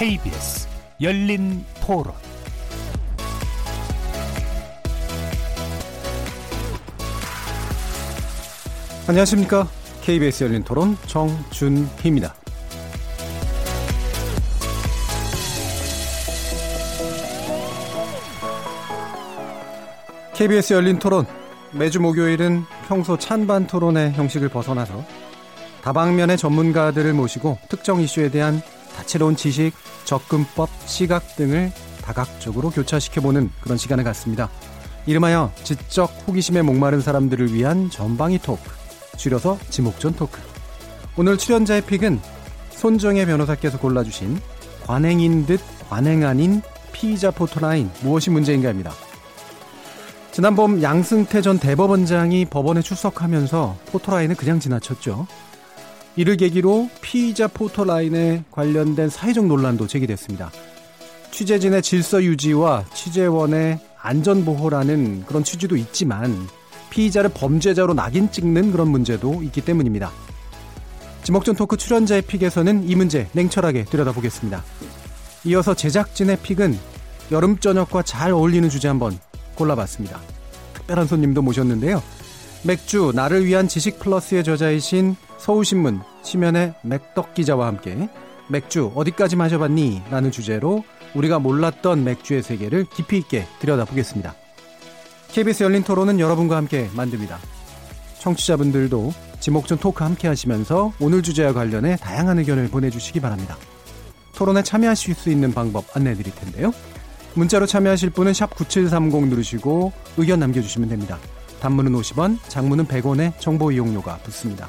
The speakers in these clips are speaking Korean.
KBS 열린 토론 안녕하십니까. KBS 열린 토론 정준희입니다. KBS 열린 토론 매주 목요일은 평소 찬반 토론의 형식을 벗어나서 다방면의 전문가들을 모시고 특정 이슈에 대한 다채로운 지식, 접근법, 시각 등을 다각적으로 교차시켜보는 그런 시간을 갖습니다. 이름하여 지적 호기심에 목마른 사람들을 위한 전방위 토크, 줄여서 지목전 토크. 오늘 출연자의 픽은 손정혜 변호사께서 골라주신 관행인 듯 관행 아닌 피의자 포토라인 무엇이 문제인가입니다. 지난 봄 양승태 전 대법원장이 법원에 출석하면서 포토라인을 그냥 지나쳤죠. 이를 계기로 피의자 포토라인에 관련된 사회적 논란도 제기됐습니다. 취재진의 질서 유지와 취재원의 안전보호라는 그런 취지도 있지만 피의자를 범죄자로 낙인 찍는 그런 문제도 있기 때문입니다. 지목전 토크 출연자의 픽에서는 이 문제 냉철하게 들여다보겠습니다. 이어서 제작진의 픽은 여름 저녁과 잘 어울리는 주제 한번 골라봤습니다. 특별한 손님도 모셨는데요. 맥주 나를 위한 지식 플러스의 저자이신 서울신문 시면의 맥덕 기자와 함께 맥주 어디까지 마셔봤니? 라는 주제로 우리가 몰랐던 맥주의 세계를 깊이 있게 들여다보겠습니다. KBS 열린 토론은 여러분과 함께 만듭니다. 청취자분들도 지목전 토크 함께 하시면서 오늘 주제와 관련해 다양한 의견을 보내주시기 바랍니다. 토론에 참여하실 수 있는 방법 안내해 드릴 텐데요. 문자로 참여하실 분은 샵9730 누르시고 의견 남겨주시면 됩니다. 단문은 50원, 장문은 100원의 정보 이용료가 붙습니다.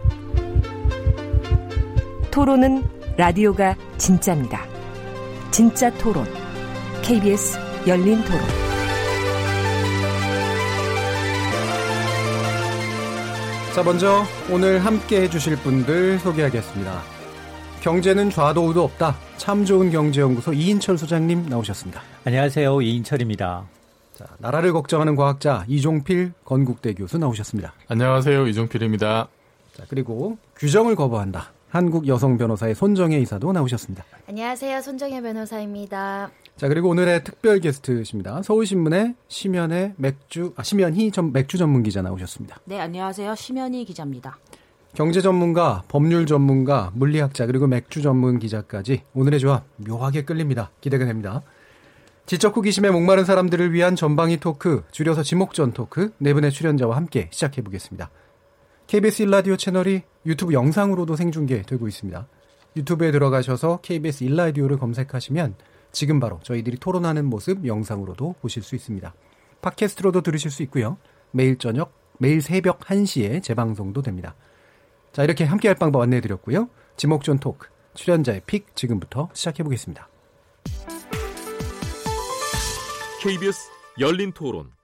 토론은 라디오가 진짜입니다. 진짜 토론, KBS 열린 토론. 자, 먼저 오늘 함께 해주실 분들 소개하겠습니다. 경제는 좌도 우도 없다. 참 좋은 경제연구소 이인철 소장님 나오셨습니다. 안녕하세요. 이인철입니다. 자, 나라를 걱정하는 과학자 이종필 건국대 교수 나오셨습니다. 안녕하세요. 이종필입니다. 자, 그리고 규정을 거부한다. 한국 여성 변호사의 손정혜 이사도 나오셨습니다. 안녕하세요. 손정혜 변호사입니다. 자, 그리고 오늘의 특별 게스트십니다. 서울신문의 심연의 맥주, 아, 심연희 전 맥주 전문 기자 나오셨습니다. 네, 안녕하세요. 심연희 기자입니다. 경제 전문가, 법률 전문가, 물리학자, 그리고 맥주 전문 기자까지 오늘의 조합 묘하게 끌립니다. 기대가 됩니다. 지적 호기심에 목마른 사람들을 위한 전방위 토크, 줄여서 지목전 토크, 네 분의 출연자와 함께 시작해 보겠습니다. KBS 일라디오 채널이 유튜브 영상으로도 생중계되고 있습니다. 유튜브에 들어가셔서 KBS 일라디오를 검색하시면 지금 바로 저희들이 토론하는 모습 영상으로도 보실 수 있습니다. 팟캐스트로도 들으실 수 있고요. 매일 저녁, 매일 새벽 1시에 재방송도 됩니다. 자, 이렇게 함께 할 방법 안내해 드렸고요. 지목전 토크, 출연자의 pick 지금부터 시작해 보겠습니다. KBS 열린 토론.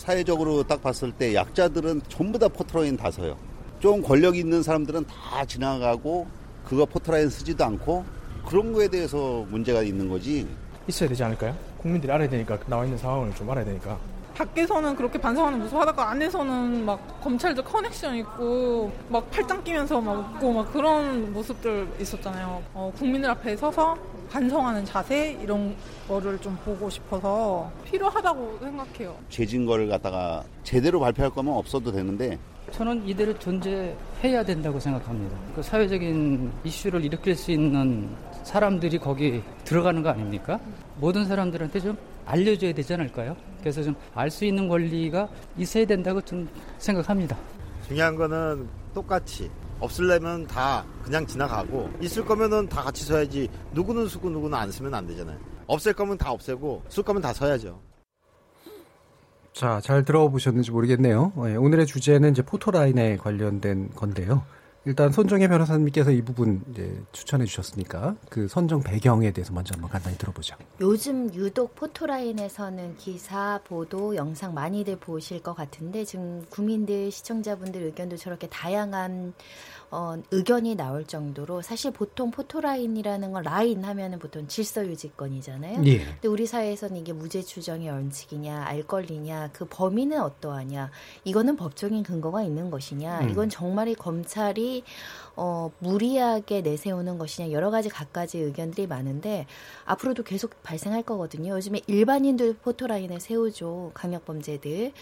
사회적으로 딱 봤을 때 약자들은 전부 다 포토라인 다 서요. 좀 권력 있는 사람들은 다 지나가고 그거 포토라인 서지도 않고 그런 거에 대해서 문제가 있는 거지. 있어야 되지 않을까요? 국민들이 알아야 되니까 나와 있는 상황을 좀 알아야 되니까. 밖에서는 그렇게 반성하는 모습 하다가 안에서는 막 검찰들 connection 있고 막 팔짱 끼면서 막 웃고 막 그런 모습들 있었잖아요. 어, 국민들 앞에 서서 반성하는 자세 이런 거를 좀 보고 싶어서 필요하다고 생각해요. 죄 증거를 갖다가 제대로 발표할 거면 없어도 되는데 저는 이대로 존재해야 된다고 생각합니다. 그 사회적인 이슈를 일으킬 수 있는 사람들이 거기 들어가는 거 아닙니까? 모든 사람들한테 좀 알려줘야 되지 않을까요? 그래서 좀 알 수 있는 권리가 있어야 된다고 좀 생각합니다. 중요한 거는 똑같이 없을려면 다 그냥 지나가고 있을 거면은 다 같이 서야지 누구는 쓰고 누구는 안 쓰면 안 되잖아요. 없앨 거면 다 없애고 쓸 거면 다 서야죠. 자, 잘 들어보셨는지 모르겠네요. 네, 오늘의 주제는 이제 포토라인에 관련된 건데요. 일단 손정혜 변호사님께서 이 부분 이제 추천해 주셨으니까 그 선정 배경에 대해서 먼저 한번 간단히 들어보죠. 요즘 유독 포토라인에서는 기사, 보도, 영상 많이들 보실 것 같은데 지금 국민들, 시청자분들 의견도 저렇게 다양한 어, 의견이 나올 정도로 사실 보통 포토라인이라는 건 라인 하면은 보통 질서 유지권이잖아요. 예. 근데 우리 사회에서는 이게 무죄 추정의 원칙이냐, 알 권리냐, 그 범위는 어떠하냐, 이거는 법적인 근거가 있는 것이냐, 음. 이건 정말 이 검찰이 어, 무리하게 내세우는 것이냐, 여러 가지 갖가지 의견들이 많은데 앞으로도 계속 발생할 거거든요. 요즘에 일반인들 포토라인을 세우죠. 강력 범죄들.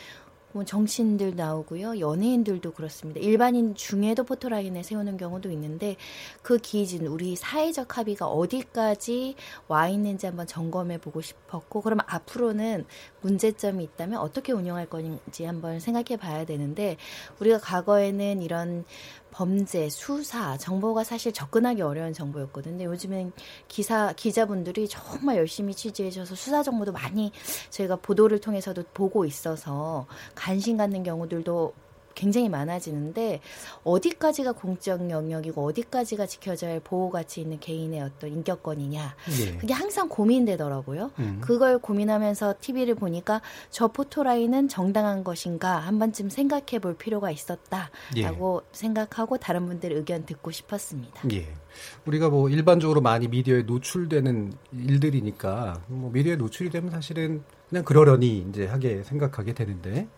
뭐 정치인들 나오고요. 연예인들도 그렇습니다. 일반인 중에도 포토라인을 세우는 경우도 있는데 그 기준, 우리 사회적 합의가 어디까지 와 있는지 한번 점검해 보고 싶었고, 그럼 앞으로는 문제점이 있다면 어떻게 운영할 건지 한번 생각해 봐야 되는데, 우리가 과거에는 이런 범죄, 수사, 정보가 사실 접근하기 어려운 정보였거든요. 근데 요즘엔 기사, 기자분들이 정말 열심히 취재해 주셔서 수사 정보도 많이 저희가 보도를 통해서도 보고 있어서 관심 갖는 경우들도 굉장히 많아지는데 어디까지가 공적 영역이고 어디까지가 지켜져야 할 보호 가치 있는 개인의 어떤 인격권이냐 예. 그게 항상 고민되더라고요. 음. 그걸 고민하면서 TV를 보니까 저 포토라인은 정당한 것인가 한 번쯤 생각해 볼 필요가 있었다라고 생각하고 다른 분들 의견 듣고 싶었습니다. 예. 우리가 뭐 일반적으로 많이 미디어에 노출되는 일들이니까 뭐 미디어에 노출이 되면 사실은 그냥 그러려니 이제 하게 생각하게 되는데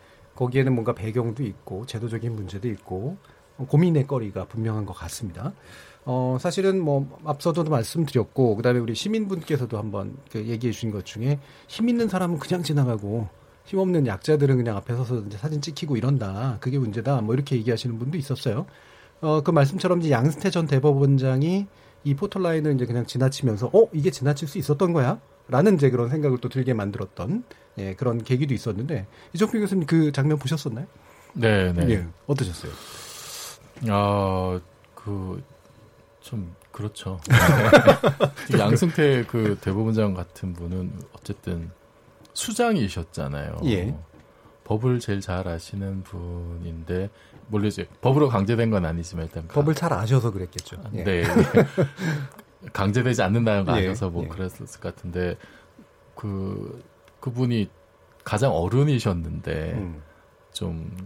거기에는 뭔가 배경도 있고 제도적인 문제도 있고 고민의 거리가 분명한 것 같습니다. 어, 사실은 뭐 앞서도 말씀드렸고 그다음에 우리 시민분께서도 한번 그 얘기해 주신 것 중에 힘 있는 사람은 그냥 지나가고 힘없는 약자들은 그냥 앞에 서서 이제 사진 찍히고 이런다. 그게 문제다. 뭐 이렇게 얘기하시는 분도 있었어요. 어, 그 말씀처럼 이제 양승태 전 대법원장이 이 포털라인을 이제 그냥 지나치면서 어 이게 지나칠 수 있었던 거야? 라는 이제 그런 생각을 또 들게 만들었던 예, 그런 계기도 있었는데 이종필 교수님 그 장면 보셨었나요? 네, 네. 예, 어떠셨어요? 아, 그, 좀, 그렇죠. 양승태 그 대법원장 같은 분은 어쨌든 수장이셨잖아요. 예. 법을 제일 잘 아시는 분인데, 물론 이제 법으로 강제된 건 아니지만 일단. 법을 잘 아셔서 그랬겠죠. 예. 네. 강제되지 않는다는 거 예, 아셔서 뭐 예. 그랬을 것 같은데, 그, 그분이 가장 어른이셨는데, 음. 좀,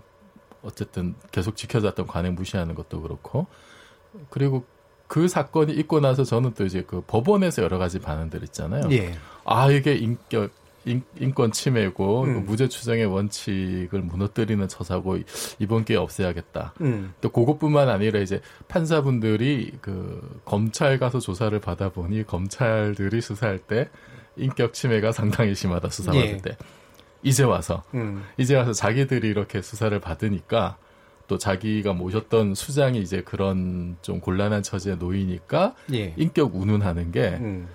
어쨌든 계속 지켜졌던 관행 무시하는 것도 그렇고, 그리고 그 사건이 있고 나서 저는 또 이제 그 법원에서 여러 가지 반응들 있잖아요. 예. 아, 이게 인격, 인, 인권 침해고, 음. 무죄 추정의 원칙을 무너뜨리는 처사고, 이번 기회에 없애야겠다. 음. 또 그것뿐만 아니라 이제 판사분들이 그 검찰 가서 조사를 받아 보니 검찰들이 수사할 때 인격 침해가 상당히 심하다 수사받을 예. 때 이제 와서 음. 이제 와서 자기들이 이렇게 수사를 받으니까 또 자기가 모셨던 수장이 이제 그런 좀 곤란한 처지에 놓이니까 예. 인격 운운하는 게 음.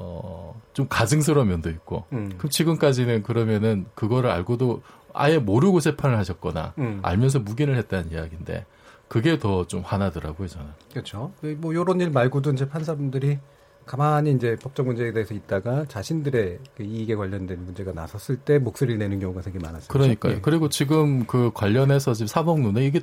어, 좀 가증스러운 면도 있고. 음. 그럼 지금까지는 그러면은 그거를 알고도 아예 모르고 재판을 하셨거나 음. 알면서 묵인을 했다는 이야기인데 그게 더 좀 화나더라고요, 저는. 그렇죠. 뭐 요런 일 말고도 이제 판사분들이 가만히 이제 법적 문제에 대해서 있다가 자신들의 그 이익에 관련된 문제가 나섰을 때 목소리를 내는 경우가 되게 많았어요. 그러니까요. 예. 그리고 지금 그 관련해서 지금 사법론에 이게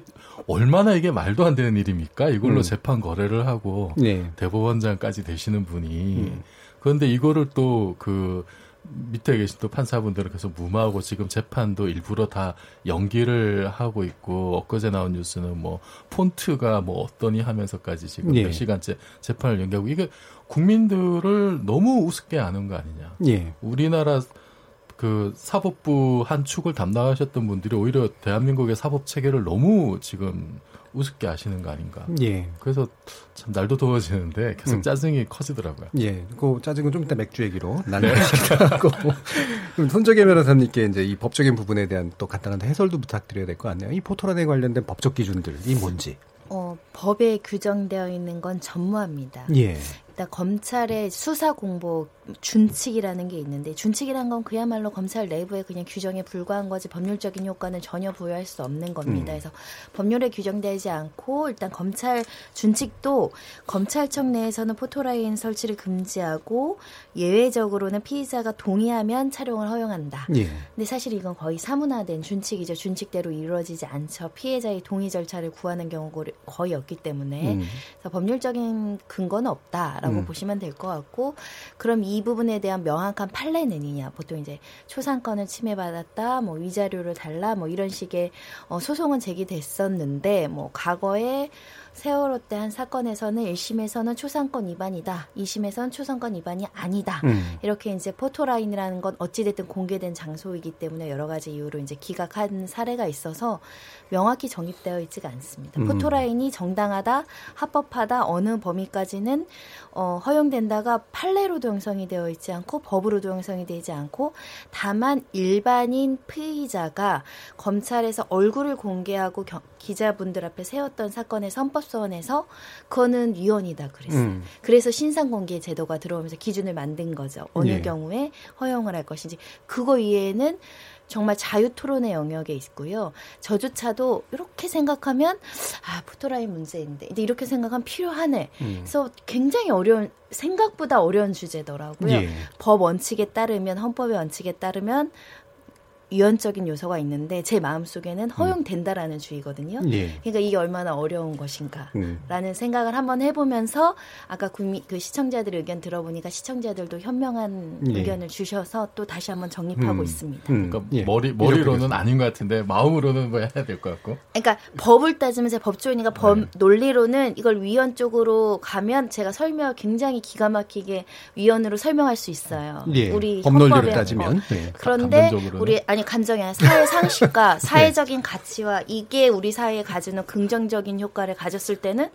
얼마나 이게 말도 안 되는 일입니까? 이걸로 음. 재판 거래를 하고 예. 대법원장까지 되시는 분이 음. 그런데 이거를 또 그 밑에 계신 또 판사분들은 계속 무마하고 지금 재판도 일부러 다 연기를 하고 있고 엊그제 나온 뉴스는 뭐 폰트가 뭐 어떠니 하면서까지 지금 예. 몇 시간째 재판을 연기하고 이게 국민들을 너무 우습게 아는 거 아니냐. 예. 우리나라 그 사법부 한 축을 담당하셨던 분들이 오히려 대한민국의 사법 체계를 너무 지금 우습게 아시는 거 아닌가. 예. 그래서 참 날도 더워지는데 계속 음. 짜증이 커지더라고요. 예, 그 짜증은 좀 이따 맥주 얘기로 네. 나누시기도 하고. 그럼 손정혜 변호사님께 이제 이 법적인 부분에 대한 또 간단한 해설도 부탁드려야 될 것 같네요. 이 포토란에 관련된 법적 기준들이 뭔지. 어, 법에 규정되어 있는 건 전무합니다. 예. 일단 검찰의 수사 공보 준칙이라는 게 있는데 준칙이란 건 그야말로 검찰 내부의 그냥 규정에 불과한 거지 법률적인 효과는 전혀 부여할 수 없는 겁니다. 음. 그래서 법률에 규정되지 않고 일단 검찰 준칙도 검찰청 내에서는 포토라인 설치를 금지하고 예외적으로는 피의자가 동의하면 촬영을 허용한다. 예. 근데 사실 이건 거의 사문화된 준칙이죠. 준칙대로 이루어지지 않죠. 피해자의 동의 절차를 구하는 경우가 거의 없- 없기 때문에 음. 법률적인 근거는 없다라고 음. 보시면 될 것 같고 그럼 이 부분에 대한 명확한 판례는 있냐 보통 이제 초상권을 침해받았다 뭐 위자료를 달라 뭐 이런 식의 어, 소송은 제기됐었는데 뭐 과거에 세월호 때 한 사건에서는 1심에서는 초상권 위반이다. 2심에서는 초상권 위반이 아니다. 음. 이렇게 이제 포토라인이라는 건 어찌됐든 공개된 장소이기 때문에 여러 가지 이유로 이제 기각한 사례가 있어서 명확히 정립되어 있지가 않습니다. 음. 포토라인이 정당하다, 합법하다, 어느 범위까지는 어, 허용된다가 판례로도 형성이 되어 있지 않고 법으로도 형성이 되지 않고 다만 일반인 피의자가 검찰에서 얼굴을 공개하고 겨, 기자분들 앞에 세웠던 사건의 선법 소원에서 그거는 위헌이다 그랬어요. 음. 그래서 신상공개 제도가 들어오면서 기준을 만든 거죠. 어느 예. 경우에 허용을 할 것인지 그거 이외에는 정말 자유 토론의 영역에 있고요. 저조차도 이렇게 생각하면 아 포토라인 문제인데 근데 이렇게 생각하면 필요하네. 음. 그래서 굉장히 어려운 생각보다 어려운 주제더라고요. 예. 법 원칙에 따르면 헌법의 원칙에 따르면 유연적인 요소가 있는데 제 마음속에는 허용된다라는 주의거든요. 예. 그러니까 이게 얼마나 어려운 것인가. 음. 라는 생각을 한번 해보면서 아까 국민 그 시청자들 의견 들어보니까 시청자들도 현명한 예. 의견을 주셔서 또 다시 한번 정립하고 음. 있습니다. 그러니까 예. 머리 머리로는 아닌 것 같은데 마음으로는 뭐 해야 될 것 같고. 그러니까 법을 따지면 제가 법조인이니까 법 논리로는 이걸 위헌 쪽으로 가면 제가 설명 굉장히 기가 막히게 위헌으로 설명할 수 있어요. 예. 우리 법 논리로 헌법에 따지면. 뭐. 네. 그런데 감정적으로는. 우리 아니 감정이 아니라 사회 상식과 사회적인 가치와 이게 우리 사회에 가지는 긍정적인 효과를 가졌을 때는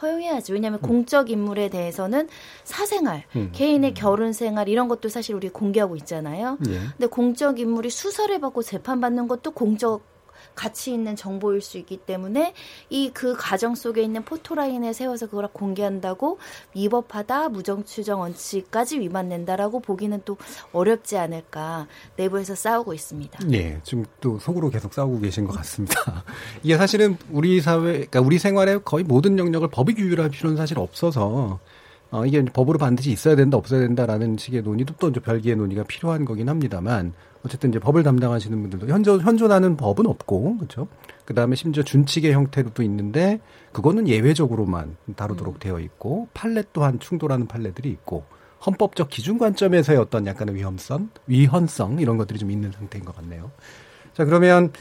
허용해야지. 왜냐하면 공적 인물에 대해서는 사생활, 음. 개인의 결혼 생활 이런 것도 사실 우리 공개하고 있잖아요. 예. 근데 공적 인물이 수사를 받고 재판받는 것도 공적 가치 있는 정보일 수 있기 때문에 이 그 과정 속에 있는 포토라인에 세워서 그걸 공개한다고 위법하다 무정추정 원칙까지 위반된다라고 보기는 또 어렵지 않을까 내부에서 싸우고 있습니다. 예, 지금 또 속으로 계속 싸우고 계신 것 같습니다. 이게 사실은 우리 사회, 그러니까 우리 생활의 거의 모든 영역을 법이 규율할 필요는 사실 없어서 어, 이게 법으로 반드시 있어야 된다, 없어야 된다라는 식의 논의도 또 이제 별개의 논의가 필요한 거긴 합니다만 어쨌든 이제 법을 담당하시는 분들도 현존, 현존하는 법은 없고, 그렇죠? 그 다음에 심지어 준칙의 형태로도 있는데 그거는 예외적으로만 다루도록 되어 있고 판례 또한 충돌하는 판례들이 있고 헌법적 기준 관점에서의 어떤 약간의 위험성, 위헌성 이런 것들이 좀 있는 상태인 것 같네요. 자 그러면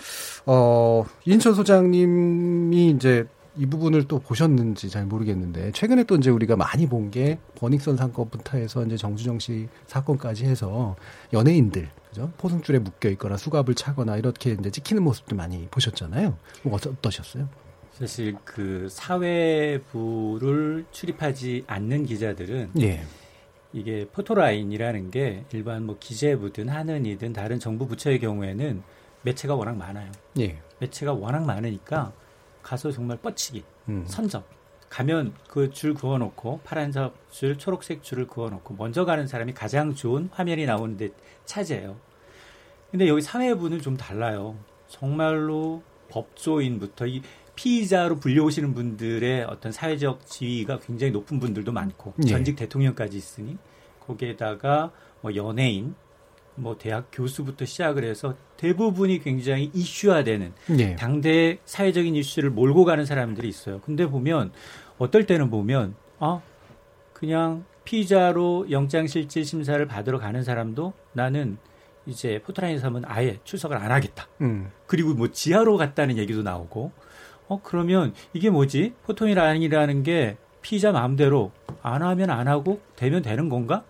어 인천 소장님이 이제 이 부분을 또 보셨는지 잘 모르겠는데 최근에 또 이제 우리가 많이 본 게 버닝썬 사건부터 해서 이제 정주정 씨 사건까지 해서 연예인들 그죠 포승줄에 묶여 있거나 수갑을 차거나 이렇게 이제 찍히는 모습도 많이 보셨잖아요. 뭐 어떠- 어떠셨어요? 사실 그 사회부를 출입하지 않는 기자들은 예. 이게 포토라인이라는 게 일반 뭐 기재부든 하는이든 다른 정부 부처의 경우에는 매체가 워낙 많아요. 예. 매체가 워낙 많으니까 가서 정말 뻗치기, 음. 선점. 가면 그 줄 그어놓고 파란색 줄, 초록색 줄을 그어놓고 먼저 가는 사람이 가장 좋은 화면이 나오는데 차지해요. 근데 여기 사회부는 좀 달라요. 정말로 법조인부터 이 피의자로 불려오시는 분들의 어떤 사회적 지위가 굉장히 높은 분들도 많고 예. 전직 대통령까지 있으니 거기에다가 뭐 연예인, 뭐 대학 교수부터 시작을 해서 대부분이 굉장히 이슈화되는 예. 당대 사회적인 이슈를 몰고 가는 사람들이 있어요. 근데 보면 어떨 때는 보면 아 그냥 피의자로 영장실질 심사를 받으러 가는 사람도 나는 이제 포토라인에서 하면 아예 출석을 안 하겠다. 음. 그리고 뭐 지하로 갔다는 얘기도 나오고 어 그러면 이게 뭐지 포토라인이라는 게 피의자 마음대로 안 하면 안 하고 되면 되는 건가?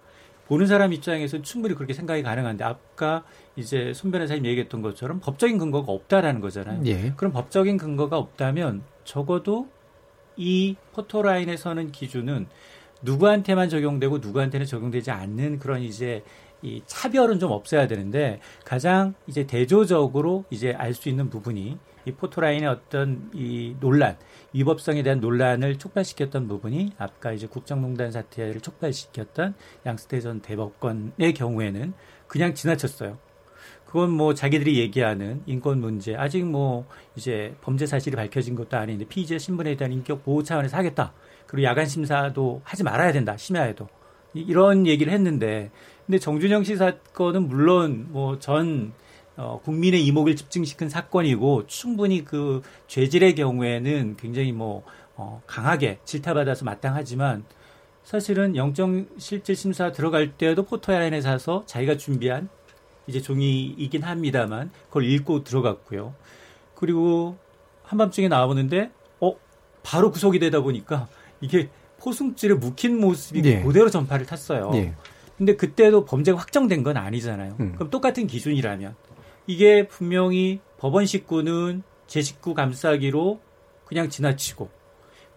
보는 사람 입장에서 충분히 그렇게 생각이 가능한데 아까 이제 손 변호사님 얘기했던 것처럼 법적인 근거가 없다라는 거잖아요. 예. 그럼 법적인 근거가 없다면 적어도 이 포토라인에 서는 기준은 누구한테만 적용되고 누구한테는 적용되지 않는 그런 이제 이 차별은 좀 없어야 되는데 가장 이제 대조적으로 이제 알 수 있는 부분이 이 포토라인의 어떤 이 논란, 위법성에 대한 논란을 촉발시켰던 부분이 아까 이제 국정농단 사태를 촉발시켰던 양스태 전 대법관의 경우에는 그냥 지나쳤어요. 그건 뭐 자기들이 얘기하는 인권 문제 아직 뭐 이제 범죄 사실이 밝혀진 것도 아닌데 피의자 신분에 대한 인격 보호 차원에서 하겠다. 그리고 야간 심사도 하지 말아야 된다. 심야에도 이- 이런 얘기를 했는데 근데 정준영 씨 사건은 물론 뭐전 어, 국민의 이목을 집중시킨 사건이고 충분히 그 죄질의 경우에는 굉장히 뭐 어, 강하게 질타받아서 마땅하지만 사실은 영정 실질 심사 들어갈 때도 포토라인에 사서 자기가 준비한 이제 종이이긴 합니다만 그걸 읽고 들어갔고요. 그리고 한밤중에 나와보는데 어 바로 구속이 되다 보니까 이게 포승줄에 묵힌 모습이 예. 그대로 전파를 탔어요. 예. 근데 그때도 범죄가 확정된 건 아니잖아요. 음. 그럼 똑같은 기준이라면 이게 분명히 법원 식구는 제 식구 감싸기로 그냥 지나치고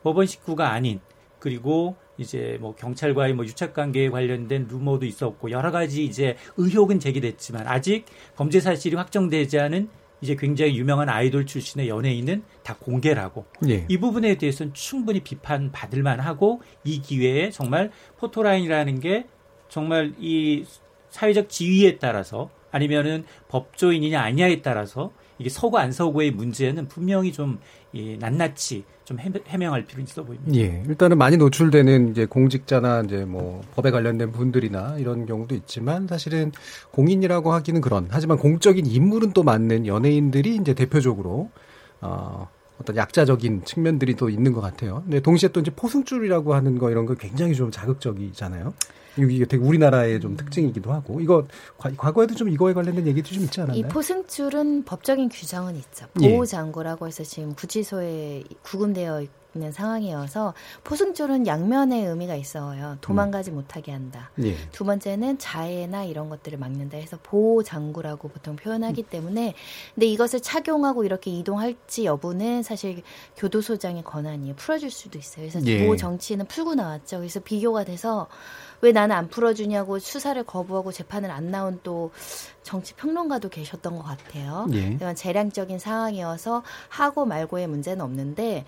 법원 식구가 아닌 그리고 이제 뭐 경찰과의 뭐 유착 관계에 관련된 루머도 있었고 여러 가지 이제 의혹은 제기됐지만 아직 범죄 사실이 확정되지 않은 이제 굉장히 유명한 아이돌 출신의 연예인은 다 공개라고 예. 이 부분에 대해서는 충분히 비판 받을 만하고 이 기회에 정말 포토라인이라는 게 정말 이 사회적 지위에 따라서 아니면은 법조인이냐 아니냐에 따라서 이게 서고 안 서고의 문제는 분명히 좀 이, 낱낱이 좀 해- 해명할 필요 있어 보입니다. 예, 일단은 많이 노출되는 이제 공직자나 이제 뭐 법에 관련된 분들이나 이런 경우도 있지만 사실은 공인이라고 하기는 그런 하지만 공적인 인물은 또 맞는 연예인들이 이제 대표적으로 어 어떤 약자적인 측면들이 또 있는 것 같아요. 근데 동시에 또 이제 포승줄이라고 하는 거 이런 거 굉장히 좀 자극적이잖아요. 이게 되게 우리나라의 좀 특징이기도 하고 이거 과- 과거에도 좀 이거에 관련된 얘기도 좀 있지 않았나요? 이 포승줄은 법적인 규정은 있죠. 예. 보호장구라고 해서 지금 구치소에 구금되어 있는 상황이어서 포승줄은 양면의 의미가 있어요. 도망가지 못하게 한다. 예. 두 번째는 자해나 이런 것들을 막는다 해서 보호 장구라고 보통 표현하기 때문에 근데 이것을 착용하고 이렇게 이동할지 여부는 사실 교도소장의 권한이에요. 풀어줄 수도 있어요. 그래서 예. 보호 정치는 풀고 나왔죠. 그래서 비교가 돼서 왜 나는 안 풀어주냐고 수사를 거부하고 재판을 안 나온 또 정치 평론가도 계셨던 것 같아요. 예. 재량적인 상황이어서 하고 말고의 문제는 없는데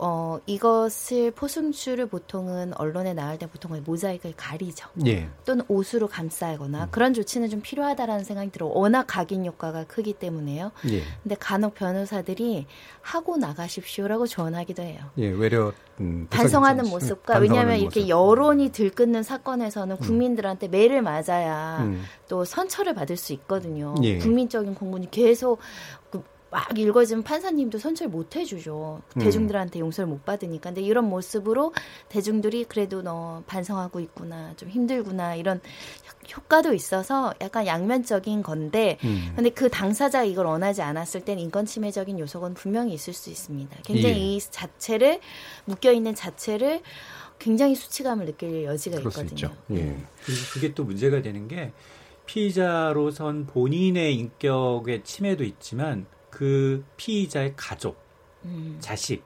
어 이것을 포승줄을 보통은 언론에 나올 때 보통은 모자이크를 가리죠. 예. 또는 옷으로 감싸거나 그런 조치는 좀 필요하다라는 생각이 들어. 워낙 각인 효과가 크기 때문에요. 예. 근데 간혹 변호사들이 하고 나가십시오라고 조언하기도 해요. 예, 외려 음, 반성하는 모습과 왜냐하면 이렇게 모습. 여론이 들끓는 사건에서는 국민들한테 매를 맞아야 음. 또 선처를 받을 수 있거든요. 예. 국민적인 공문이 계속 그 막 읽어지면 판사님도 선처를 못 해주죠. 음. 대중들한테 용서를 못 받으니까. 근데 이런 모습으로 대중들이 그래도 너 반성하고 있구나, 좀 힘들구나 이런 효과도 있어서 약간 양면적인 건데, 음. 근데 그 당사자가 이걸 원하지 않았을 땐 인권 침해적인 요소는 분명히 있을 수 있습니다. 굉장히 예. 이 자체를 묶여 있는 자체를 굉장히 수치감을 느낄 여지가 있거든요. 있죠. 예. 그리고 그게 또 문제가 되는 게 피의자로선 본인의 인격의 침해도 있지만 그 피의자의 가족, 음. 자식,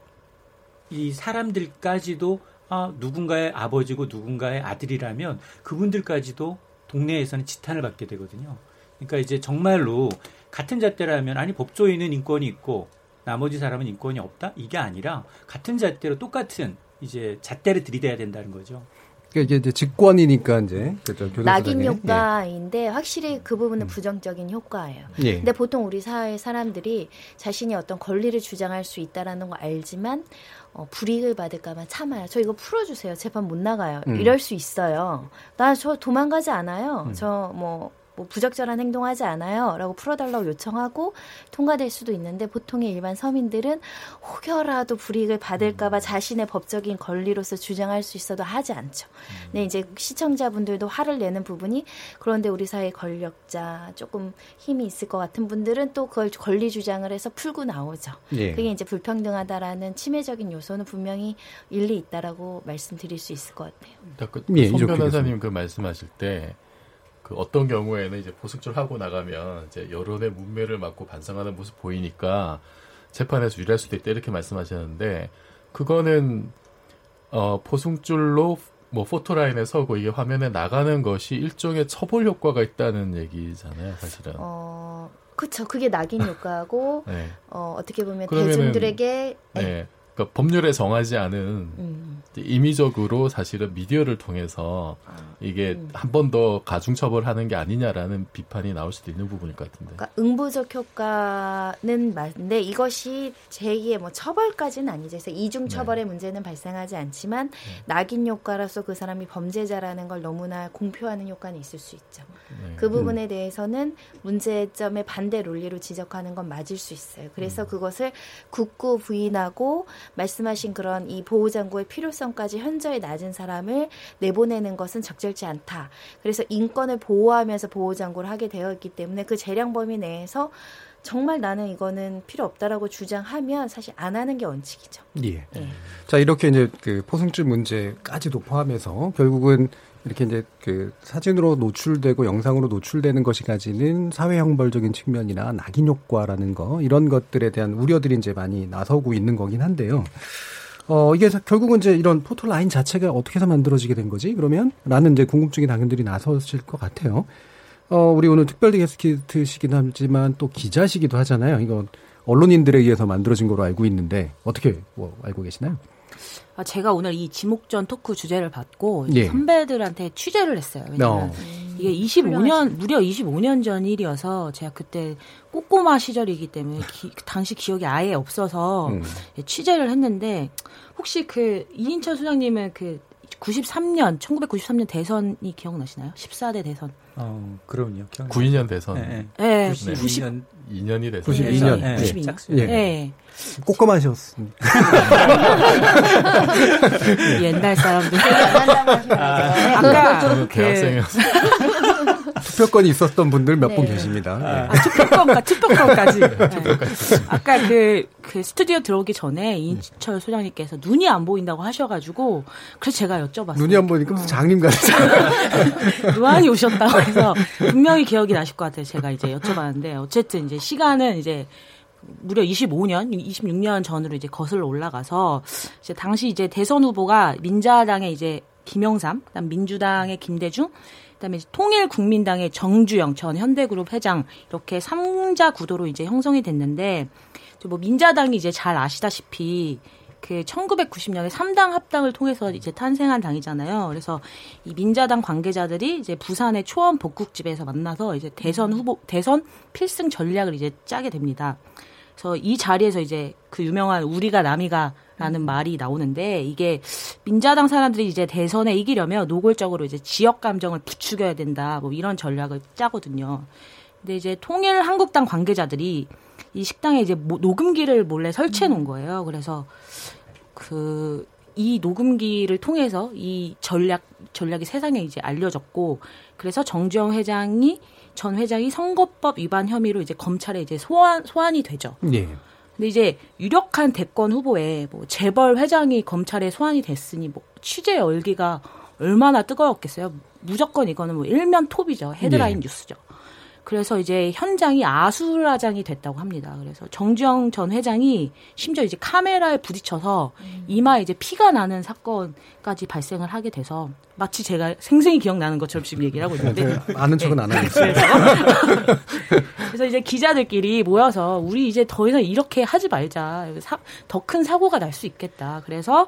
이 사람들까지도 아, 누군가의 아버지고 누군가의 아들이라면 그분들까지도 동네에서는 지탄을 받게 되거든요. 그러니까 이제 정말로 같은 잣대라면 아니 법조인은 인권이 있고 나머지 사람은 인권이 없다? 이게 아니라 같은 잣대로 똑같은 이제 잣대를 들이대야 된다는 거죠. 그러니까 이게 이제 직권이니까 이제 그죠, 교도소장의. 낙인 효과인데 확실히 그 부분은 부정적인 효과예요. 예. 근데 보통 우리 사회 사람들이 자신이 어떤 권리를 주장할 수 있다라는 거 알지만 어, 불이익을 받을까봐 참아요. 저 이거 풀어주세요. 재판 못 나가요. 음. 이럴 수 있어요. 나 저 도망가지 않아요. 저뭐 뭐 부적절한 행동하지 않아요. 라고 풀어달라고 요청하고 통과될 수도 있는데 보통의 일반 서민들은 혹여라도 불이익을 받을까봐 자신의 법적인 권리로서 주장할 수 있어도 하지 않죠. 근데 이제 시청자분들도 화를 내는 부분이 그런데 우리 사회 권력자 조금 힘이 있을 것 같은 분들은 또 그걸 권리 주장을 해서 풀고 나오죠. 예. 그게 이제 불평등하다라는 치매적인 요소는 분명히 일리 있다라고 말씀드릴 수 있을 것 같아요. 그 예, 손 변호사님 그 말씀하실 때 그 어떤 경우에는 이제 보석줄 하고 나가면 이제 여론의 문매를 맞고 반성하는 모습 보이니까 재판에서 유리할 수도 있다 이렇게 말씀하셨는데 그거는 어 포승줄로 뭐 포토라인에 서고 이게 화면에 나가는 것이 일종의 처벌 효과가 있다는 얘기잖아요, 사실은. 어, 그쵸. 그게 낙인 효과고, 네. 어, 어떻게 보면 그러면은- 대중들에게 네. 그러니까 법률에 정하지 않은 음. 임의적으로 사실은 미디어를 통해서 아, 이게 음. 한번 더 가중 처벌하는 게 아니냐라는 비판이 나올 수도 있는 부분일 것 같은데. 그러니까 응부적 효과는 맞는데 이것이 제2의 뭐 처벌까지는 아니죠. 그래서 이중 처벌의 문제는 발생하지 않지만 낙인 효과로서 그 사람이 범죄자라는 걸 너무나 공표하는 효과는 있을 수 있죠. 네. 그 부분에 대해서는 문제점의 반대 논리로 지적하는 건 맞을 수 있어요. 그래서 그것을 굳고 부인하고 말씀하신 그런 이 보호장구의 필요성까지 현저히 낮은 사람을 내보내는 것은 적절치 않다. 그래서 인권을 보호하면서 보호장구를 하게 되어 있기 때문에 그 재량 범위 내에서 정말 나는 이거는 필요 없다라고 주장하면 사실 안 하는 게 원칙이죠. 예. 예. 자, 이렇게 이제 그 포승줄 문제까지도 포함해서 결국은 이렇게 이제 그 사진으로 노출되고 영상으로 노출되는 것이 가지는 사회 형벌적인 측면이나 낙인 효과라는 거 이런 것들에 대한 우려들이 이제 많이 나서고 있는 거긴 한데요. 어, 이게 결국은 이제 이런 포토 라인 자체가 어떻게 해서 만들어지게 된 거지? 그러면? 라는 이제 궁금증이 당연들이 나서실 것 같아요. 어, 우리 오늘 특별 게스트시긴 하지만 또 기자시기도 하잖아요. 이거 언론인들에 의해서 만들어진 거로 알고 있는데 어떻게 뭐 알고 계시나요? 아, 제가 오늘 이 지목전 토크 주제를 받고 예. 선배들한테 취재를 했어요. 왜냐면 어. 이게 25년 무려 25년 전 일이어서 제가 그때 꼬꼬마 시절이기 때문에 기, 당시 기억이 아예 없어서 음. 취재를 했는데 혹시 그 이인철 소장님은 그 93년 1993년 대선이 기억나시나요? 14대 대선. 어, 그럼요. 92년 대선. 네. 네. 92년 2년이 돼서 92년. 네. 네. 92년. 예. 네. 꼬꼬마셨습니다. 옛날 사람들. 아, 아까 저는 그 대학생이어서 투표권이 있었던 분들 몇분 네. 계십니다. 아, 예. 투표권까 투표권까지. 네. 아까 그, 그 스튜디오 들어오기 전에 이인철 소장님께서 눈이 안 보인다고 하셔가지고 그래서 제가 여쭤봤어요. 눈이 안 보니까 무슨 장님 같아요. 루안이 오셨다고 해서 분명히 기억이 나실 것 같아요. 제가 이제 여쭤봤는데 어쨌든 이제 시간은 이제 무려 25년, 26년 전으로 이제 거슬러 올라가서 이제 당시 이제 대선 후보가 민자당의 이제 김영삼, 그다음 민주당의 김대중, 그다음에 이제 통일국민당의 정주영 전 현대그룹 회장 이렇게 삼자 구도로 이제 형성이 됐는데 뭐 민자당이 이제 잘 아시다시피 그 1990년에 3당 합당을 통해서 이제 탄생한 당이잖아요. 그래서 이 민자당 관계자들이 이제 부산의 초원 복국집에서 만나서 이제 대선 후보 대선 필승 전략을 이제 짜게 됩니다. 그래서 이 자리에서 이제 그 유명한 우리가 남이가라는 말이 나오는데 이게 민자당 사람들이 이제 대선에 이기려면 노골적으로 이제 지역 감정을 부추겨야 된다. 뭐 이런 전략을 짜거든요. 근데 이제 통일 한국당 관계자들이 이 식당에 이제 모- 녹음기를 몰래 설치해 놓은 거예요. 그래서 그 이 녹음기를 통해서 이 전략 전략이 세상에 이제 알려졌고 그래서 정주영 회장이 전 회장이 선거법 위반 혐의로 이제 검찰에 이제 소환 소환이 되죠. 예. 근데 이제 유력한 대권 후보에 뭐 재벌 회장이 검찰에 소환이 됐으니 뭐 취재 열기가 얼마나 뜨거웠겠어요. 무조건 이거는 뭐 일면 톱이죠. 헤드라인 예. 뉴스죠. 그래서 이제 현장이 아수라장이 됐다고 합니다. 그래서 정주영 전 회장이 심지어 이제 카메라에 부딪혀서 이마에 이제 피가 나는 사건까지 발생을 하게 돼서 마치 제가 생생히 기억나는 것처럼 지금 얘기를 하고 있는데 네, 아는 척은 안 하고 있어요. 그래서 이제 기자들끼리 모여서 우리 이제 더 이상 이렇게 하지 말자. 더 큰 사고가 날 수 있겠다. 그래서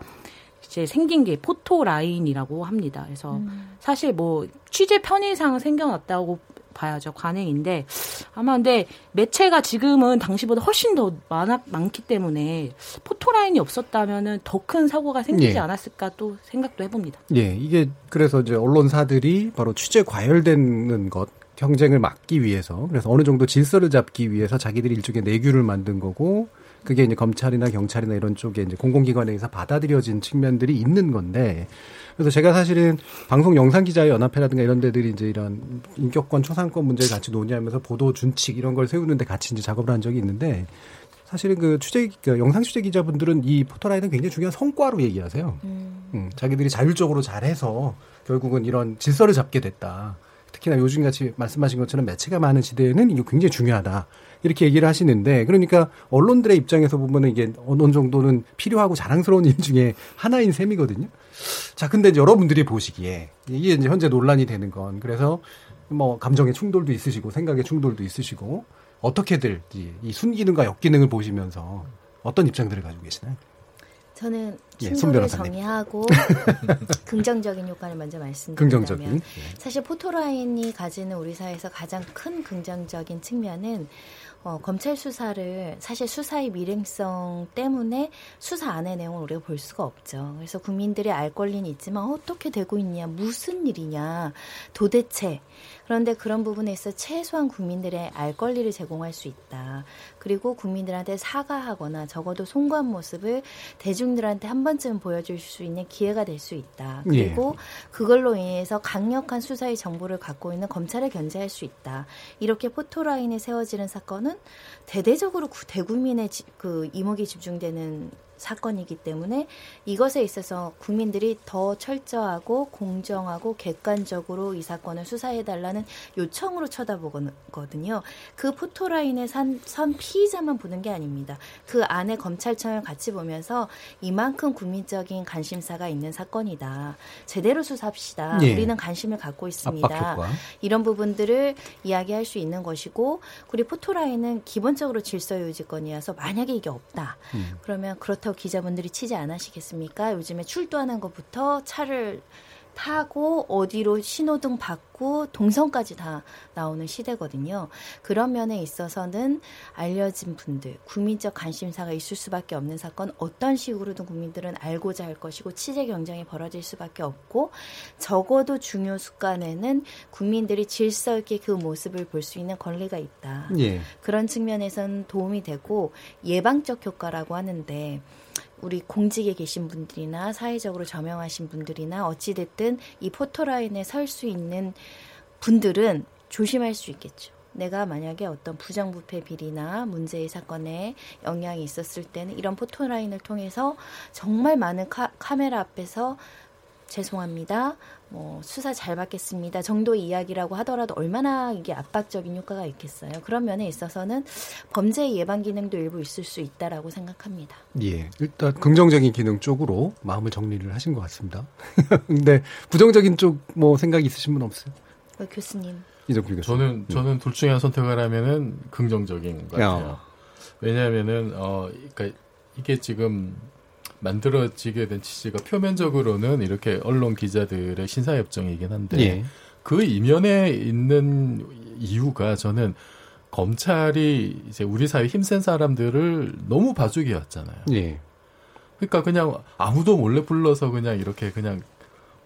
이제 생긴 게 포토 라인이라고 합니다. 그래서 사실 뭐 취재 편의상 생겨났다고 봐야죠. 관행인데 아마 근데 매체가 지금은 당시보다 훨씬 더 많아 많기 때문에 포토 라인이 없었다면은 더 큰 사고가 생기지 예. 않았을까 또 생각도 해봅니다. 예, 이게 그래서 이제 언론사들이 바로 취재 과열되는 것 경쟁을 막기 위해서 그래서 어느 정도 질서를 잡기 위해서 자기들이 일종의 내규를 만든 거고 그게 이제 검찰이나 경찰이나 이런 쪽에 이제 공공기관에서 받아들여진 측면들이 있는 건데 그래서 제가 사실은 방송 영상 기자 연합회라든가 이런 데들이 이제 이런 인격권 초상권 문제를 같이 논의하면서 보도 준칙 이런 걸 세우는데 같이 이제 작업을 한 적이 있는데 사실은 그 취재 그 영상 취재 기자분들은 이 포토라인은 굉장히 중요한 성과로 얘기하세요. 음, 자기들이 자율적으로 잘해서 결국은 이런 질서를 잡게 됐다. 특히나 요즘 같이 말씀하신 것처럼 매체가 많은 시대에는 이게 굉장히 중요하다. 이렇게 얘기를 하시는데 그러니까 언론들의 입장에서 보면은 이게 어느 정도는 필요하고 자랑스러운 일 중에 하나인 셈이거든요. 자, 근데 여러분들이 보시기에 이게 이제 현재 논란이 되는 건 그래서 뭐 감정의 충돌도 있으시고 생각의 충돌도 있으시고 어떻게들 이, 이 순기능과 역기능을 보시면서 어떤 입장들을 가지고 계시나요? 저는 예, 손 충돌을 변호사님. 정의하고 긍정적인 효과를 먼저 말씀드리자면 긍정적인. 사실 포토라인이 가지는 우리 사회에서 가장 큰 긍정적인 측면은 어, 검찰 수사를 사실 수사의 밀행성 때문에 수사 안의 내용을 우리가 볼 수가 없죠. 그래서 국민들이 알 권리는 있지만 어떻게 되고 있냐, 무슨 일이냐, 도대체 그런데 그런 부분에 있어 최소한 국민들의 알 권리를 제공할 수 있다. 그리고 국민들한테 사과하거나 적어도 송구한 모습을 대중들한테 한 번쯤 보여줄 수 있는 기회가 될 수 있다. 그리고 그걸로 인해서 강력한 수사의 정보를 갖고 있는 검찰을 견제할 수 있다. 이렇게 포토라인에 세워지는 사건은 대대적으로 구- 대국민의 지- 그 이목이 집중되는 사건이기 때문에 이것에 있어서 국민들이 더 철저하고 공정하고 객관적으로 이 사건을 수사해달라는 요청으로 쳐다보거든요. 그 포토라인에 산, 선 피의자만 보는 게 아닙니다. 그 안에 검찰청을 같이 보면서 이만큼 국민적인 관심사가 있는 사건이다. 제대로 수사합시다. 예. 우리는 관심을 갖고 있습니다. 압박 효과. 이런 부분들을 이야기할 수 있는 것이고 그리고 포토라인은 기본적으로 질서 유지권이어서 만약에 이게 없다. 음. 그러면 그렇다고 기자분들이 치지 않으시겠습니까? 요즘에 출두하는 것부터 차를 타고 어디로 신호등 받고 동선까지 다 나오는 시대거든요. 그런 면에 있어서는 알려진 분들, 국민적 관심사가 있을 수밖에 없는 사건 어떤 식으로든 국민들은 알고자 할 것이고 취재 경쟁이 벌어질 수밖에 없고 적어도 중요 습관에는 국민들이 질서 있게 그 모습을 볼 수 있는 권리가 있다. 예. 그런 측면에서는 도움이 되고 예방적 효과라고 하는데 우리 공직에 계신 분들이나 사회적으로 저명하신 분들이나 어찌됐든 이 포토라인에 설 수 있는 분들은 조심할 수 있겠죠. 내가 만약에 어떤 부정부패 비리나 문제의 사건에 영향이 있었을 때는 이런 포토라인을 통해서 정말 많은 카, 카메라 앞에서 죄송합니다. 뭐 수사 잘 받겠습니다. 정도 이야기라고 하더라도 얼마나 이게 압박적인 효과가 있겠어요. 그런 면에 있어서는 범죄 예방 기능도 일부 있을 수 있다라고 생각합니다. 예. 일단 긍정적인 기능 쪽으로 마음을 정리를 하신 것 같습니다. 근데 부정적인 쪽 뭐 생각이 있으신 분 없어요? 어, 교수님. 이정필 교수. 저는 저는 둘 중에 한 선택을 하면은 긍정적인 것 같아요. 야. 왜냐하면은 어 그러니까 이게 지금 만들어지게 된 취지가 표면적으로는 이렇게 언론 기자들의 신사협정이긴 한데 예. 그 이면에 있는 이유가 저는 검찰이 이제 우리 사회 힘센 사람들을 너무 봐주게 왔잖아요. 예. 그러니까 그냥 아무도 몰래 불러서 그냥 이렇게 그냥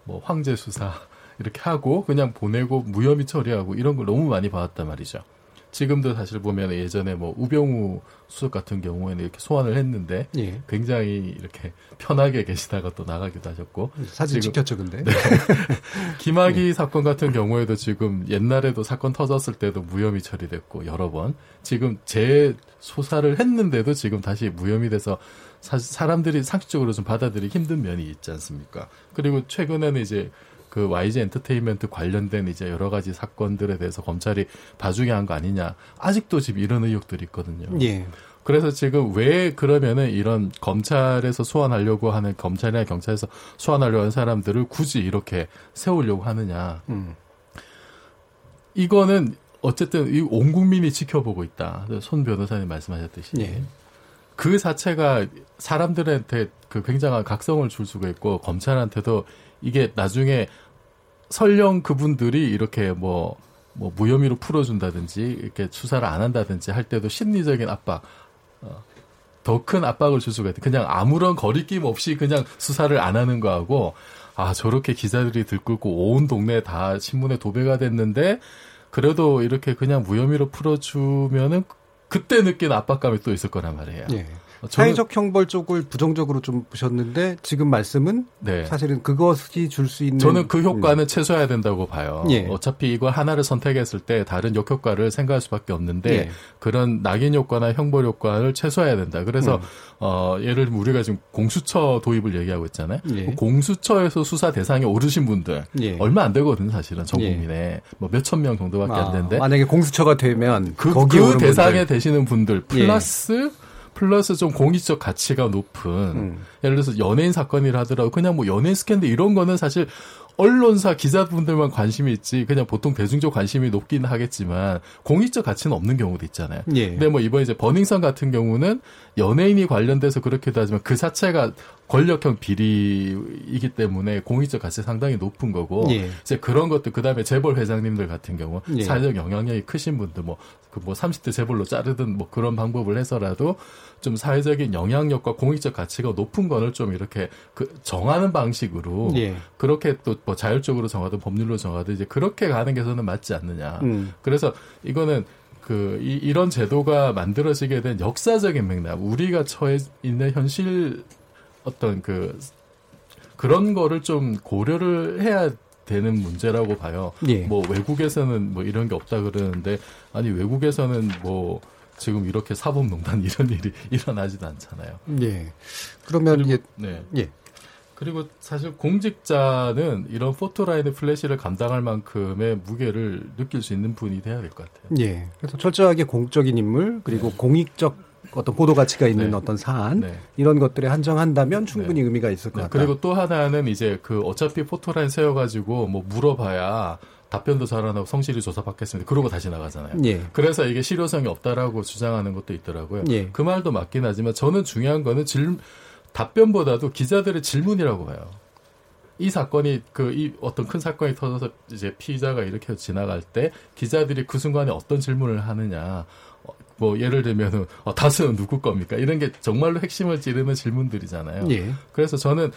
뭐 황제 수사 이렇게 하고 그냥 보내고 무혐의 처리하고 이런 걸 너무 많이 봐왔단 말이죠. 지금도 사실 보면 예전에 뭐 우병우 수석 같은 경우에는 이렇게 소환을 했는데 예. 굉장히 이렇게 편하게 계시다가 또 나가기도 하셨고 사진 지금- 찍혔죠, 근데. 네. 김학의 사건 같은 경우에도 지금 옛날에도 사건 터졌을 때도 무혐의 처리됐고 여러 번 지금 재 소사를 했는데도 지금 다시 무혐의 돼서 사, 사람들이 상식적으로 좀 받아들이기 힘든 면이 있지 않습니까? 그리고 최근에는 이제 그 YG 엔터테인먼트 관련된 이제 여러 가지 사건들에 대해서 검찰이 봐주게 한거 아니냐. 아직도 지금 이런 의혹들이 있거든요. 예. 그래서 지금 왜 그러면은 이런 검찰에서 소환하려고 하는 검찰이나 경찰에서 소환하려고 하는 사람들을 굳이 이렇게 세우려고 하느냐. 음. 이거는 어쨌든 이 온 국민이 지켜보고 있다. 손 변호사님 말씀하셨듯이. 예. 그 자체가 사람들한테 그 굉장한 각성을 줄 수가 있고 검찰한테도 이게 나중에 설령 그분들이 이렇게 뭐, 뭐 무혐의로 풀어준다든지 이렇게 수사를 안 한다든지 할 때도 심리적인 압박, 어, 더 큰 압박을 줄 수가 있다. 그냥 아무런 거리낌 없이 그냥 수사를 안 하는 거하고 아 저렇게 기자들이 들끓고 온 동네 다 신문에 도배가 됐는데 그래도 이렇게 그냥 무혐의로 풀어주면은 그때 느낀 압박감이 또 있을 거란 말이에요. 예. 어, 사회적 형벌 쪽을 부정적으로 좀 보셨는데 지금 말씀은 네. 사실은 그것이 줄 수 있는 저는 그 효과는 최소화해야 된다고 봐요. 예. 어차피 이거 하나를 선택했을 때 다른 역효과를 생각할 수밖에 없는데 예. 그런 낙인 효과나 형벌 효과를 최소화해야 된다. 그래서 음. 어 예를 들면 우리가 지금 공수처 도입을 얘기하고 있잖아요. 예. 그 공수처에서 수사 대상에 오르신 분들 예. 얼마 안 되거든요, 사실은 전 예. 국민에 뭐 몇천 명 정도밖에 아, 안 되는데 만약에 공수처가 되면 그, 그 대상에. 되시는 분들 예. 플러스 플러스 좀 공익적 가치가 높은 음. 예를 들어서 연예인 사건이라 하더라도 그냥 뭐 연예인 스캔들 이런 거는 사실 언론사 기자분들만 관심이 있지 그냥 보통 대중적 관심이 높긴 하겠지만 공익적 가치는 없는 경우도 있잖아요. 예. 근데 뭐 이번 이제 버닝썬 같은 경우는 연예인이 관련돼서 그렇기도 하지만 그 자체가 권력형 비리이기 때문에 공익적 가치 상당히 높은 거고 예. 이제 그런 것도 그다음에 재벌 회장님들 같은 경우 예. 사회적 영향력이 크신 분들 뭐그뭐 30대 재벌로 자르든 뭐 그런 방법을 해서라도 좀 사회적인 영향력과 공익적 가치가 높은 거를 좀 이렇게 그 정하는 방식으로 예. 그렇게 또 뭐 자율적으로 정하든 법률로 정하든 이제 그렇게 가는 게 저는 맞지 않느냐. 음. 그래서 이거는 그 이, 이런 제도가 만들어지게 된 역사적인 맥락, 우리가 처해 있는 현실 어떤 그 그런 거를 좀 고려를 해야 되는 문제라고 봐요. 예. 뭐 외국에서는 뭐 이런 게 없다 그러는데 아니 외국에서는 뭐 지금 이렇게 사법농단 이런 일이 일어나지도 않잖아요. 예. 그러면 이게 네. 예. 그리고 사실 공직자는 이런 포토라인의 플래시를 감당할 만큼의 무게를 느낄 수 있는 분이 돼야 될 것 같아요. 예. 그래서 철저하게 공적인 인물 그리고 공익적 어떤 보도 가치가 있는 네. 어떤 사안 네. 이런 것들에 한정한다면 충분히 의미가 있을 것 네, 같다. 그리고 또 하나는 이제 그 어차피 포토라인 세워가지고 뭐 물어봐야 답변도 잘안 하고 성실히 조사받겠습니다. 그러고 다시 나가잖아요. 예. 그래서 이게 실효성이 없다라고 주장하는 것도 있더라고요. 예. 그 말도 맞긴 하지만 저는 중요한 거는 질, 답변보다도 기자들의 질문이라고 봐요. 이 사건이 그 이 어떤 큰 사건이 터져서 이제 피의자가 이렇게 지나갈 때 기자들이 그 순간에 어떤 질문을 하느냐. 어, 뭐 예를 들면은 어, 다스는 누구 겁니까? 이런 게 정말로 핵심을 찌르는 질문들이잖아요. 예. 그래서 저는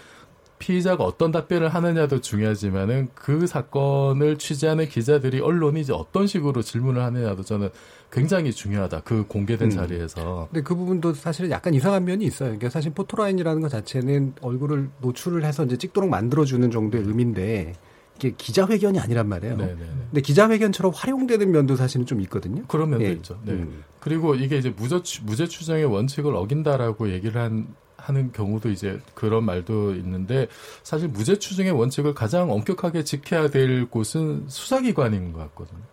피의자가 어떤 답변을 하느냐도 중요하지만은 그 사건을 취재하는 기자들이 언론이 이제 어떤 식으로 질문을 하느냐도 저는 굉장히 중요하다. 그 공개된 음. 자리에서. 근데 그 부분도 사실 약간 이상한 면이 있어요. 그러니까 사실 포토라인이라는 것 자체는 얼굴을 노출을 해서 이제 찍도록 만들어주는 정도의 의미인데 이게 기자회견이 아니란 말이에요. 네네네. 근데 기자회견처럼 활용되는 면도 사실은 좀 있거든요. 그런 면도 예. 있죠. 네. 음. 그리고 이게 이제 무죄, 무죄 추정의 원칙을 어긴다라고 얘기를 한, 하는 경우도 이제 그런 말도 있는데 사실 무죄 추정의 원칙을 가장 엄격하게 지켜야 될 곳은 수사기관인 것 같거든요.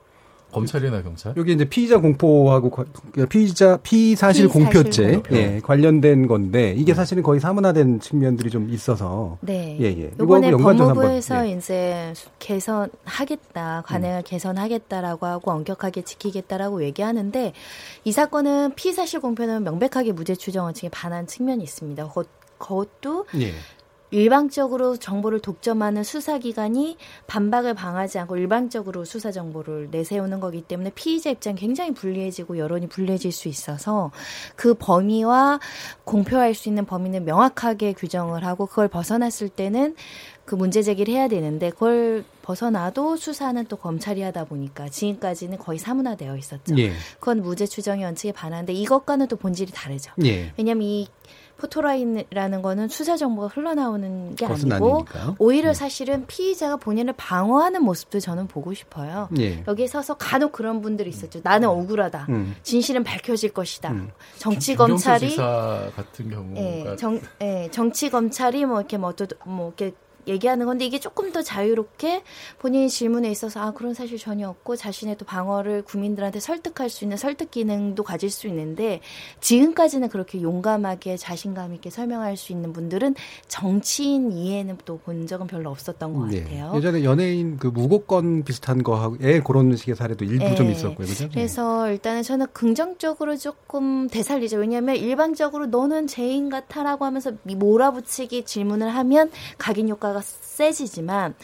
검찰이나 경찰. 여기 이제 피의자 공포하고 피의자 피사실 공표죄 공표. 예, 관련된 건데 이게 사실은 거의 사문화된 측면들이 좀 있어서 네. 예, 예. 이번에 법무부에서 한번, 예. 이제 개선하겠다, 관행을 개선하겠다라고 하고 엄격하게 지키겠다라고 얘기하는데 이 사건은 피사실 공표는 명백하게 무죄 추정 원칙에 반한 측면이 있습니다. 그것, 그것도 예. 일방적으로 정보를 독점하는 수사기관이 반박을 방하지 않고 일방적으로 수사 정보를 내세우는 거기 때문에 피의자 입장이 굉장히 불리해지고 여론이 불리해질 수 있어서 그 범위와 공표할 수 있는 범위는 명확하게 규정을 하고 그걸 벗어났을 때는 그 문제 제기를 해야 되는데 그걸 벗어나도 수사는 또 검찰이 하다 보니까 지금까지는 거의 사문화되어 있었죠. 예. 그건 무죄 추정의 원칙에 반하는데 이것과는 또 본질이 다르죠. 예. 왜냐하면 이 포토라인이라는 거는 수사 정보가 흘러나오는 게 아니고 아니니까요. 오히려 사실은 피의자가 본인을 방어하는 모습도 저는 보고 싶어요. 예. 여기에 서서 간혹 그런 분들이 있었죠. 나는 억울하다. 음. 진실은 밝혀질 것이다. 음. 정치 검찰이 같은 경우가 예, 정, 예, 정치 검찰이 뭐 이렇게 뭐, 또, 뭐 이렇게 얘기하는 건데 이게 조금 더 자유롭게 본인이 질문에 있어서 아 그런 사실 전혀 없고 자신의 또 방어를 국민들한테 설득할 수 있는 설득 기능도 가질 수 있는데 지금까지는 그렇게 용감하게 자신감 있게 설명할 수 있는 분들은 정치인 이해는 또 본 적은 별로 없었던 것 예. 같아요. 예전에 연예인 그 무고건 비슷한 거에 그런 식의 사례도 일부 좀 예. 있었고요. 그죠? 그래서 일단은 저는 긍정적으로 조금 되살리죠. 왜냐하면 일반적으로 너는 죄인 같아라고 하면서 미- 몰아붙이기 질문을 하면 각인 효과 가 세지지만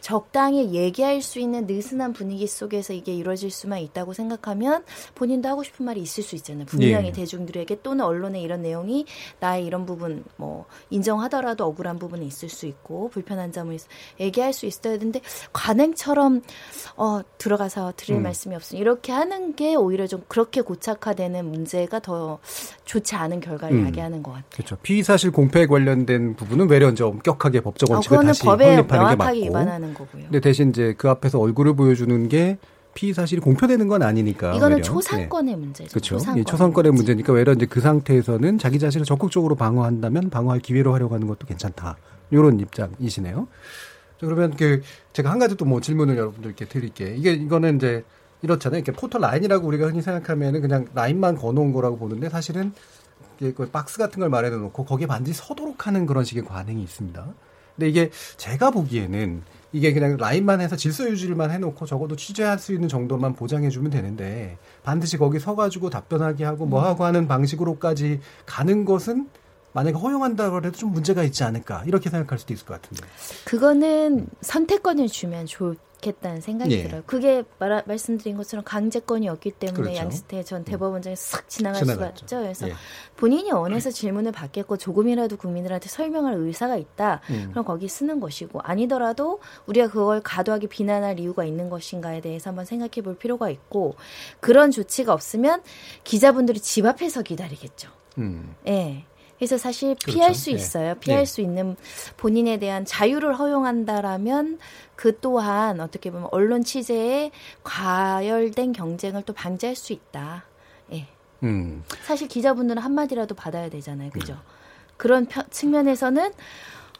적당히 얘기할 수 있는 느슨한 분위기 속에서 이게 이루어질 수만 있다고 생각하면 본인도 하고 싶은 말이 있을 수 있잖아요. 분명히 예. 대중들에게 또는 언론에 이런 내용이 나의 이런 부분 뭐 인정하더라도 억울한 부분이 있을 수 있고 불편한 점을 있- 얘기할 수 있어야 되는데 관행처럼 어 들어가서 드릴 음. 말씀이 없으니 이렇게 하는 게 오히려 좀 그렇게 고착화되는 문제가 더 좋지 않은 결과를 음. 야기하는 것 같아요. 그렇죠. 피의사실 공표에 관련된 부분은 외려 이제 엄격하게 법적 어, 원칙을 그거는 다시 법에 확립하는 게 맞고. 위반하는 거고요. 근데 대신 이제 그 앞에서 얼굴을 보여주는 게 피의 사실이 공표되는 건 아니니까. 이거는 오히려. 초상권의 네. 문제죠. 그렇죠. 초상권의 이 초상권의 문제 니까 외려 이제 그 상태에서는 자기 자신을 적극적으로 방어한다면 방어할 기회로 활용하는 것도 괜찮다. 이런 입장이시네요. 자, 그러면 그 제가 한 가지 또 뭐 질문을 여러분들께 드릴게. 이게 이거는 이제 이렇잖아요. 이렇게 포털 라인이라고 우리가 흔히 생각하면은 그냥 라인만 거놓은 거라고 보는데 사실은 그 박스 같은 걸 마련해 놓고 거기에 반드시 서도록 하는 그런 식의 관행이 있습니다. 근데 이게 제가 보기에는 이게 그냥 라인만 해서 질서 유지를만 해놓고 적어도 취재할 수 있는 정도만 보장해주면 되는데 반드시 거기 서가지고 답변하게 하고 뭐 하고 하는 방식으로까지 가는 것은 만약에 허용한다고 해도 좀 문제가 있지 않을까 이렇게 생각할 수도 있을 것 같은데. 그거는 선택권을 주면 좋 겠다는 생각이 예. 들어요. 그게 말, 말씀드린 것처럼 강제권이었기 때문에 그렇죠. 양스태 전 대법원장이 싹 지나갈 수가 지나갔죠. 있죠. 그래서 예. 본인이 원해서 질문을 받겠고 조금이라도 국민들한테 설명할 의사가 있다. 음. 그럼 거기 쓰는 것이고 아니더라도 우리가 그걸 과도하게 비난할 이유가 있는 것인가에 대해서 한번 생각해 볼 필요가 있고 그런 조치가 없으면 기자분들이 집 앞에서 기다리겠죠. 음. 예. 그래서 사실 피할 그렇죠. 수 예. 있어요. 피할 예. 수 있는 본인에 대한 자유를 허용한다라면 그 또한 어떻게 보면 언론 취재에 과열된 경쟁을 또 방지할 수 있다. 예. 음. 사실 기자분들은 한마디라도 받아야 되잖아요. 그죠? 그런 펴- 측면에서는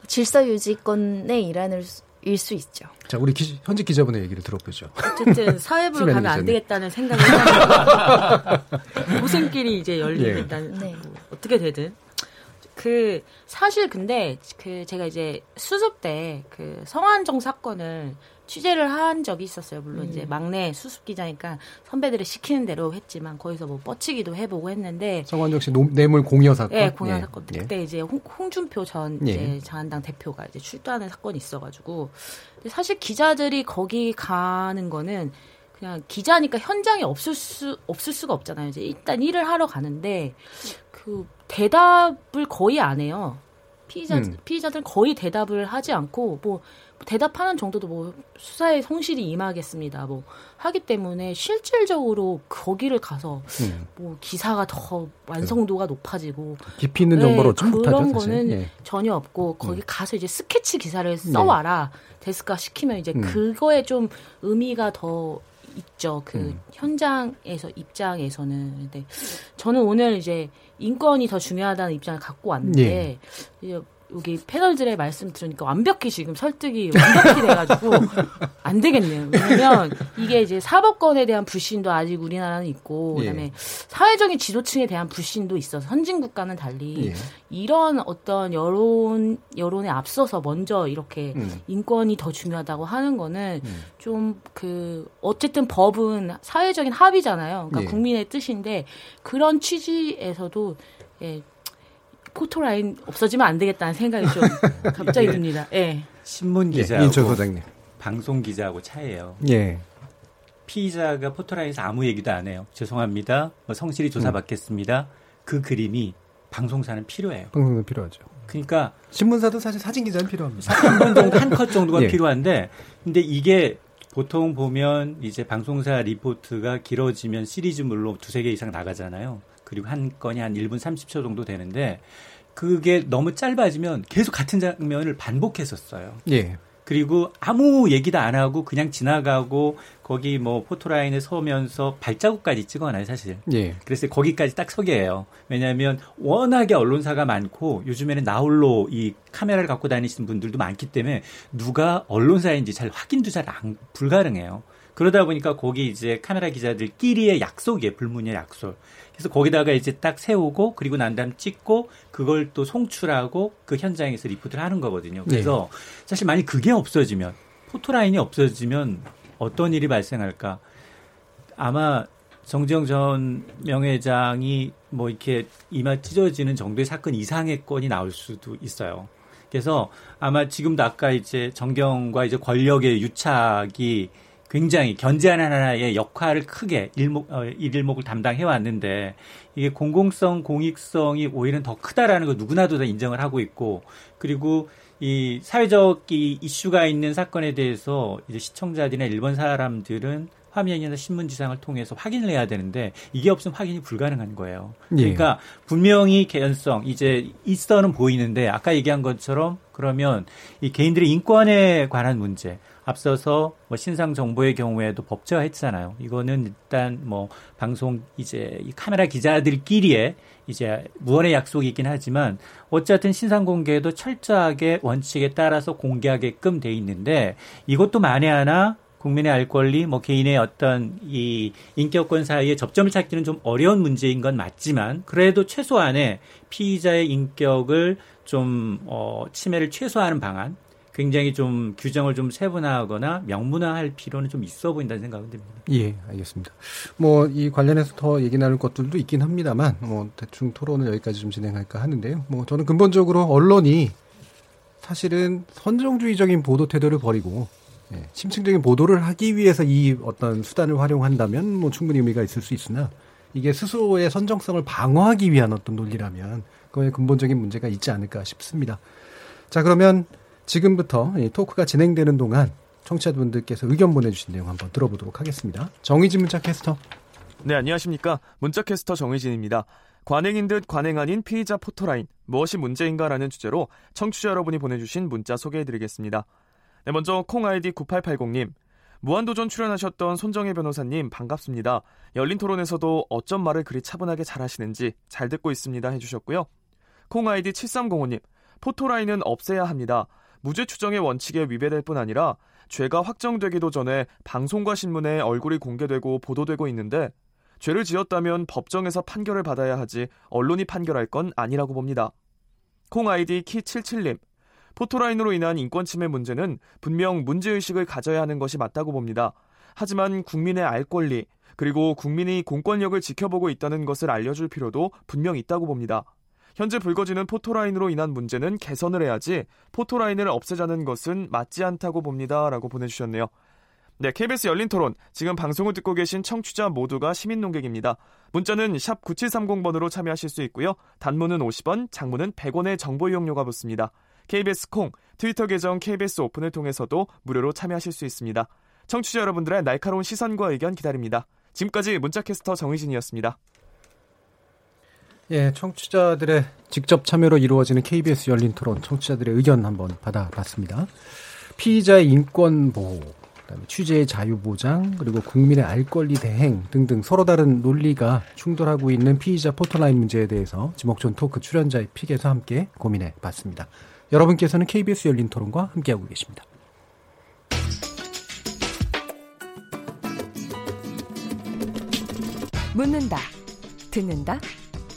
질서 유지권의 일환을 수- 일수 있죠. 자, 우리 기, 현직 기자분의 얘기를 들어보죠. 어쨌든 사회부로 가면 안 기자님. 되겠다는 생각을 고생길이 이제 예. 열리겠다는 네. 뭐 어떻게 되든 그 사실 근데 그 제가 이제 수습 때 그 성환정 사건을 취재를 한 적이 있었어요. 물론 음. 이제 막내 수습 기자니까 선배들이 시키는 대로 했지만 거기서 뭐 뻗치기도 해보고 했는데 성환정 씨 노- 뇌물 공여 사건. 예, 공연 예. 사건. 예. 그때 이제 홍, 홍준표 전 예. 이제 자한당 대표가 이제 출두하는 사건이 있어가지고 사실 기자들이 거기 가는 거는 그냥 기자니까 현장에 없을 수 없을 수가 없잖아요. 이제 일단 일을 하러 가는데 그 대답을 거의 안 해요. 피의자 음. 피의자들은 거의 대답을 하지 않고 뭐 대답하는 정도도 뭐 수사에 성실히 임하겠습니다. 뭐 하기 때문에 실질적으로 거기를 가서 음. 뭐 기사가 더 완성도가 높아지고 깊이 있는 네, 정보로 좀 못하죠, 그런. 거는 예. 음. 전혀 없고 거기 가서 이제 스케치 기사를 써와라 데스크가 시키면 이제 음. 그거에 좀 의미가 더 있죠 그 음. 현장에서 입장에서는 근데 저는 오늘 이제 인권이 더 중요하다는 입장을 갖고 왔는데 예. 여기 패널들의 말씀 들으니까 완벽히 지금 설득이 완벽히 돼가지고 안 되겠네요. 왜냐면 이게 이제 사법권에 대한 불신도 아직 우리나라는 있고 예. 그다음에 사회적인 지도층에 대한 불신도 있어서 선진 국가는 달리 예. 이런 어떤 여론 여론에 앞서서 먼저 이렇게 음. 인권이 더 중요하다고 하는 거는 음. 좀그 어쨌든 법은 사회적인 합의잖아요. 그러니까 예. 국민의 뜻인데 그런 취지에서도 예. 포토라인 없어지면 안 되겠다는 생각이 좀 갑자기 예. 듭니다. 예. 신문 예, 기자하고 인천 소장님. 방송 기자하고 차이예요. 예. 피의자가 포토라인에서 아무 얘기도 안 해요. 죄송합니다. 뭐 성실히 음. 조사받겠습니다. 그 그림이 방송사는 필요해요. 방송은 필요하죠. 그러니까 신문사도 사실 사진 기자는 필요합니다. 한번 정도 한 컷 정도가 예. 필요한데 근데 이게 보통 보면 이제 방송사 리포트가 길어지면 시리즈물로 두세 개 이상 나가잖아요. 그리고 한 건이 한 1분 30초 정도 되는데 그게 너무 짧아지면 계속 같은 장면을 반복했었어요. 예. 그리고 아무 얘기도 안 하고 그냥 지나가고 거기 뭐 포토라인에 서면서 발자국까지 찍어놔요, 사실. 예. 그래서 거기까지 딱 서게 해요. 왜냐하면 워낙에 언론사가 많고 요즘에는 나홀로 이 카메라를 갖고 다니시는 분들도 많기 때문에 누가 언론사인지 잘 확인도 잘 안, 불가능해요. 그러다 보니까 거기 이제 카메라 기자들끼리의 약속이에요. 불문의 약속. 그래서 거기다가 이제 딱 세우고 그리고 난 다음 찍고 그걸 또 송출하고 그 현장에서 리포트를 하는 거거든요. 그래서 사실 만약 그게 없어지면 포토라인이 없어지면 어떤 일이 발생할까? 아마 정재영 전 명예장이 뭐 이렇게 이마 찢어지는 정도의 사건 이상의 건이 나올 수도 있어요. 그래서 아마 지금도 아까 이제 정경과 이제 권력의 유착이 굉장히 견제하는 하나의 역할을 크게 일목, 어, 일일목을 담당해 왔는데 이게 공공성, 공익성이 오히려 더 크다라는 거 누구나도 다 인정을 하고 있고 그리고 이 사회적 이 이슈가 있는 사건에 대해서 이제 시청자들이나 일본 사람들은 화면이나 신문 지상을 통해서 확인을 해야 되는데 이게 없으면 확인이 불가능한 거예요. 예. 그러니까 분명히 개연성 이제 있어는 보이는데 아까 얘기한 것처럼 그러면 이 개인들의 인권에 관한 문제 앞서서 뭐 신상 정보의 경우에도 법제화했잖아요. 이거는 일단 뭐 방송 이제 이 카메라 기자들끼리의 이제 무언의 약속이 있긴 하지만 어쨌든 신상 공개도 철저하게 원칙에 따라서 공개하게끔 돼 있는데 이것도 만에 하나 국민의 알 권리, 뭐 개인의 어떤 이 인격권 사이에 접점을 찾기는 좀 어려운 문제인 건 맞지만 그래도 최소한의 피의자의 인격을 좀 어, 침해를 최소화하는 방안 굉장히 좀 규정을 좀 세분화하거나 명문화할 필요는 좀 있어 보인다는 생각은 듭니다. 예, 알겠습니다. 뭐 이 관련해서 더 얘기 나눌 것들도 있긴 합니다만 뭐 대충 토론을 여기까지 좀 진행할까 하는데요. 뭐 저는 근본적으로 언론이 사실은 선정주의적인 보도 태도를 버리고 예, 심층적인 보도를 하기 위해서 이 어떤 수단을 활용한다면 뭐 충분히 의미가 있을 수 있으나 이게 스스로의 선정성을 방어하기 위한 어떤 논리라면 그거에 근본적인 문제가 있지 않을까 싶습니다. 자 그러면 지금부터 이 토크가 진행되는 동안 청취자분들께서 의견 보내주신 내용 한번 들어보도록 하겠습니다. 정의진 문자 캐스터. 네, 안녕하십니까. 문자 캐스터 정의진입니다. 관행인 듯 관행 아닌 피의자 포토라인, 무엇이 문제인가라는 주제로 청취자 여러분이 보내주신 문자 소개해드리겠습니다. 네, 먼저 콩 아이디 9880님. 무한도전 출연하셨던 손정혜 변호사님 반갑습니다. 열린 토론에서도 어쩜 말을 그리 차분하게 잘하시는지 잘 듣고 있습니다 해주셨고요. 콩 아이디 7305님. 포토라인은 없애야 합니다. 무죄 추정의 원칙에 위배될 뿐 아니라 죄가 확정되기도 전에 방송과 신문에 얼굴이 공개되고 보도되고 있는데 죄를 지었다면 법정에서 판결을 받아야 하지 언론이 판결할 건 아니라고 봅니다. 콩 아이디 키77님. 포토라인으로 인한 인권 침해 문제는 분명 문제의식을 가져야 하는 것이 맞다고 봅니다. 하지만 국민의 알 권리, 그리고 국민이 공권력을 지켜보고 있다는 것을 알려줄 필요도 분명 있다고 봅니다. 현재 불거지는 포토라인으로 인한 문제는 개선을 해야지 포토라인을 없애자는 것은 맞지 않다고 봅니다. 라고 보내주셨네요. 네, KBS 열린 토론. 지금 방송을 듣고 계신 청취자 모두가 시민 농객입니다. 문자는 샵 9730번으로 참여하실 수 있고요. 단문은 50원, 장문은 100원의 정보 이용료가 붙습니다. KBS 콩, 트위터 계정 KBS 오픈을 통해서도 무료로 참여하실 수 있습니다. 청취자 여러분들의 날카로운 시선과 의견 기다립니다. 지금까지 문자캐스터 정의진이었습니다. 예, 청취자들의 직접 참여로 이루어지는 KBS 열린 토론, 청취자들의 의견 한번 받아봤습니다. 피의자의 인권 보호, 그다음에 취재의 자유 보장, 그리고 국민의 알 권리 대행 등등 서로 다른 논리가 충돌하고 있는 피의자 포털라인 문제에 대해서 지목전 토크 출연자의 픽에서 함께 고민해 봤습니다. 여러분께서는 KBS 열린 토론과 함께하고 계십니다. 묻는다, 듣는다,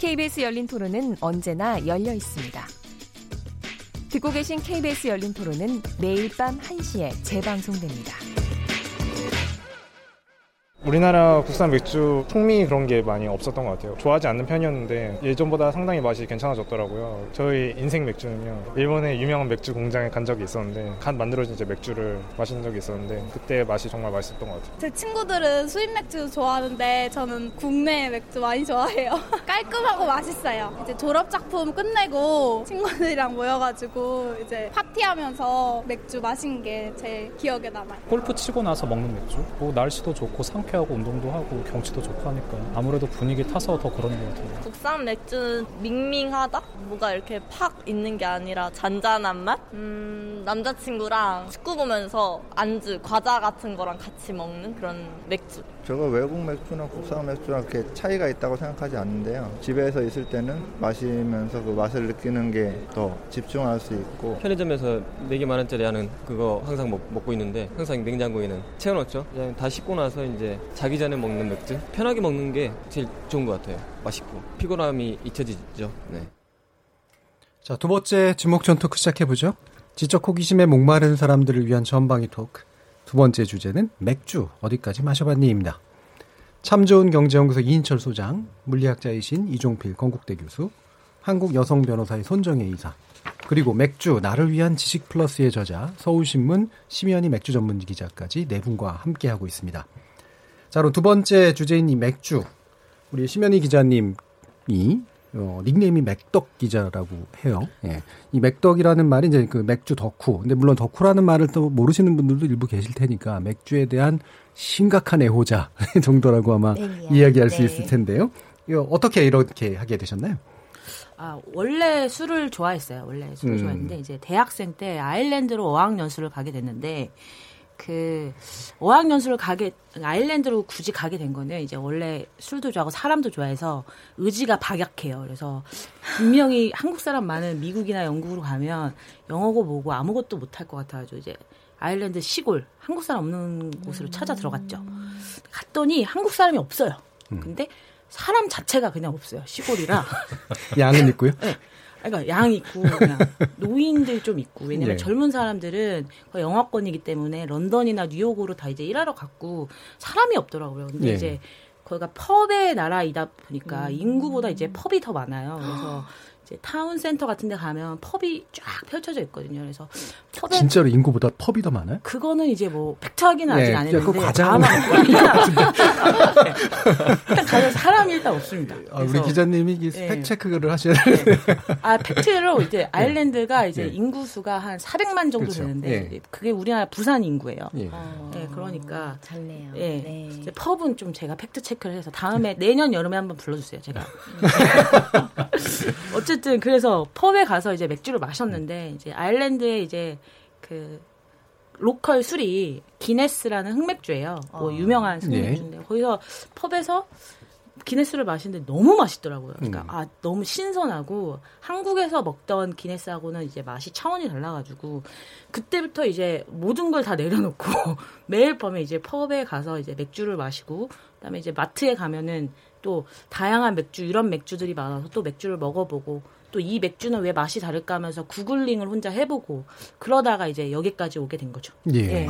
KBS 열린 토론은 언제나 열려 있습니다. 듣고 계신 KBS 열린 토론은 매일 밤 1시에 재방송됩니다. 우리나라 국산 맥주 풍미 그런 게 많이 없었던 것 같아요. 좋아하지 않는 편이었는데 예전보다 상당히 맛이 괜찮아졌더라고요. 저희 인생 맥주는요. 일본의 유명한 맥주 공장에 간 적이 있었는데 간 만들어진 이제 맥주를 마신 적이 있었는데 그때 맛이 정말 맛있었던 것 같아요. 제 친구들은 수입 맥주 좋아하는데 저는 국내 맥주 많이 좋아해요. 깔끔하고 맛있어요. 이제 졸업 작품 끝내고 친구들이랑 모여가지고 이제 파티하면서 맥주 마신 게 제 기억에 남아요. 골프 치고 나서 먹는 맥주. 뭐 날씨도 좋고 상쾌 하고 운동도 하고 경치도 좋고 하니까 아무래도 분위기 타서 더 그러는 것 같아요. 국산 맥주는 밍밍하다? 뭐가 이렇게 팍 있는 게 아니라 잔잔한 맛? 음, 남자친구랑 축구 보면서 안주, 과자 같은 거랑 같이 먹는 그런 맥주. 저거 외국 맥주나 국산 맥주랑 그렇게 차이가 있다고 생각하지 않는데요. 집에서 있을 때는 마시면서 그 맛을 느끼는 게 더 집중할 수 있고 편의점에서 4개 만 원짜리 하는 그거 항상 먹, 고 있는데 항상 냉장고에는 채워놓죠. 그냥 다 씻고 나서 이제 자기 전에 먹는 맥주 편하게 먹는 게 제일 좋은 것 같아요. 맛있고 피곤함이 잊혀지죠. 네. 자, 두 번째 주목전 토크 시작해보죠. 지적 호기심에 목마른 사람들을 위한 전방위 토크. 두 번째 주제는 맥주 어디까지 마셔봤니입니다. 참 좋은 경제연구소 이인철 소장, 물리학자이신 이종필 건국대 교수, 한국 여성 변호사의 손정혜 이사, 그리고 맥주 나를 위한 지식 플러스의 저자 서울신문 심연희 맥주 전문 기자까지 네 분과 함께 하고 있습니다. 자, 그럼 두 번째 주제인 이 맥주. 우리 심연희 기자님이 어, 닉네임이 맥덕 기자라고 해요. 예. 이 맥덕이라는 말이 이제 그 맥주 덕후. 근데 물론 덕후라는 말을 또 모르시는 분들도 일부 계실 테니까 맥주에 대한 심각한 애호자 정도라고 아마 매니아. 이야기할 수 네. 있을 텐데요. 이거 어떻게 이렇게 하게 되셨나요? 아, 원래 술을 좋아했어요. 원래 술을 음. 좋아했는데 이제 대학생 때 아일랜드로 어학연수를 가게 됐는데 그 어학연수를 가게 아일랜드로 굳이 가게 된 거는 이제 원래 술도 좋아하고 사람도 좋아해서 의지가 박약해요. 그래서 분명히 한국 사람 많은 미국이나 영국으로 가면 영어고 뭐고 아무것도 못할 것 같아가지고 이제 아일랜드 시골 한국 사람 없는 곳으로 찾아 들어갔죠. 갔더니 한국 사람이 없어요. 근데 사람 자체가 그냥 없어요. 시골이라. 양은 있고요. 네. 그러니까 양 있고 그냥 노인들 좀 있고 왜냐면 네. 젊은 사람들은 거의 영어권이기 때문에 런던이나 뉴욕으로 다 이제 일하러 갔고 사람이 없더라고요. 근데 네. 이제 거기가 pub의 나라이다 보니까 인구보다 이제 pub이 더 많아요. 그래서 이제 town center 같은 데 가면 pub이 쫙 펼쳐져 있거든요. 그래서 pub에 진짜로 인구보다 pub이 더 많아요? 그거는 이제 뭐 팩트 확인은 네, 아직 안 그거 했는데 과장 아마 네. 일단 가서 일단 없습니다. 아, 우리 그래서 기자님이 이 네. fact check를 하셔야 되는데. 아 fact로 이제 아일랜드가 이제 네. 인구 수가 한 400만 정도 그렇죠. 되는데 예. 그게 우리나라 부산 인구예요. 예. 네, 그러니까 잘네요. 예. 네. 이제 pub은 좀 제가 fact check를 해서 다음에 내년 여름에 한번 불러주세요. 제가. 어쨌든 그래서 pub에 가서 이제 맥주를 마셨는데 이제 아일랜드에 이제 그 local 술이 기네스라는 흑맥주예요. 뭐 유명한 흑맥주인데 거기서 pub에서 기네스를 마시는데 너무 맛있더라고요. 그러니까 음. 아 너무 신선하고 한국에서 먹던 기네스하고는 이제 맛이 차원이 달라가지고 그때부터 이제 모든 걸 다 내려놓고 매일 밤에 이제 펍에 가서 이제 맥주를 마시고 그다음에 이제 마트에 가면은 또 다양한 맥주 이런 맥주들이 많아서 또 맥주를 먹어보고 또 이 맥주는 왜 맛이 다를까 하면서 구글링을 혼자 해보고 그러다가 이제 여기까지 오게 된 거죠. 예.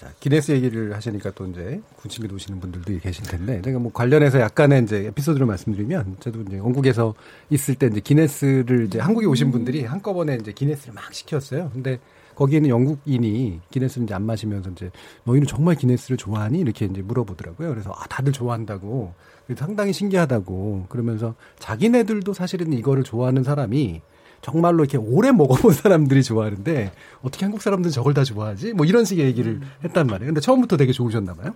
자, 기네스 얘기를 하시니까 또 이제 군침이 도시는 분들도 계실 텐데 제가 뭐 관련해서 약간의 이제 에피소드를 말씀드리면 저도 이제 영국에서 있을 때 이제 기네스를 이제 한국에 오신 분들이 한꺼번에 이제 기네스를 막 시켰어요. 근데 거기에는 영국인이 기네스를 이제 안 마시면서 이제 너희는 정말 기네스를 좋아하니 이렇게 이제 물어보더라고요. 그래서 아 다들 좋아한다고 그래서 상당히 신기하다고 그러면서 자기네들도 사실은 이거를 좋아하는 사람이 정말로 이렇게 오래 먹어본 사람들이 좋아하는데 어떻게 한국 사람들은 저걸 다 좋아하지? 뭐 이런 식의 얘기를 했단 말이에요. 근데 처음부터 되게 좋으셨나 봐요.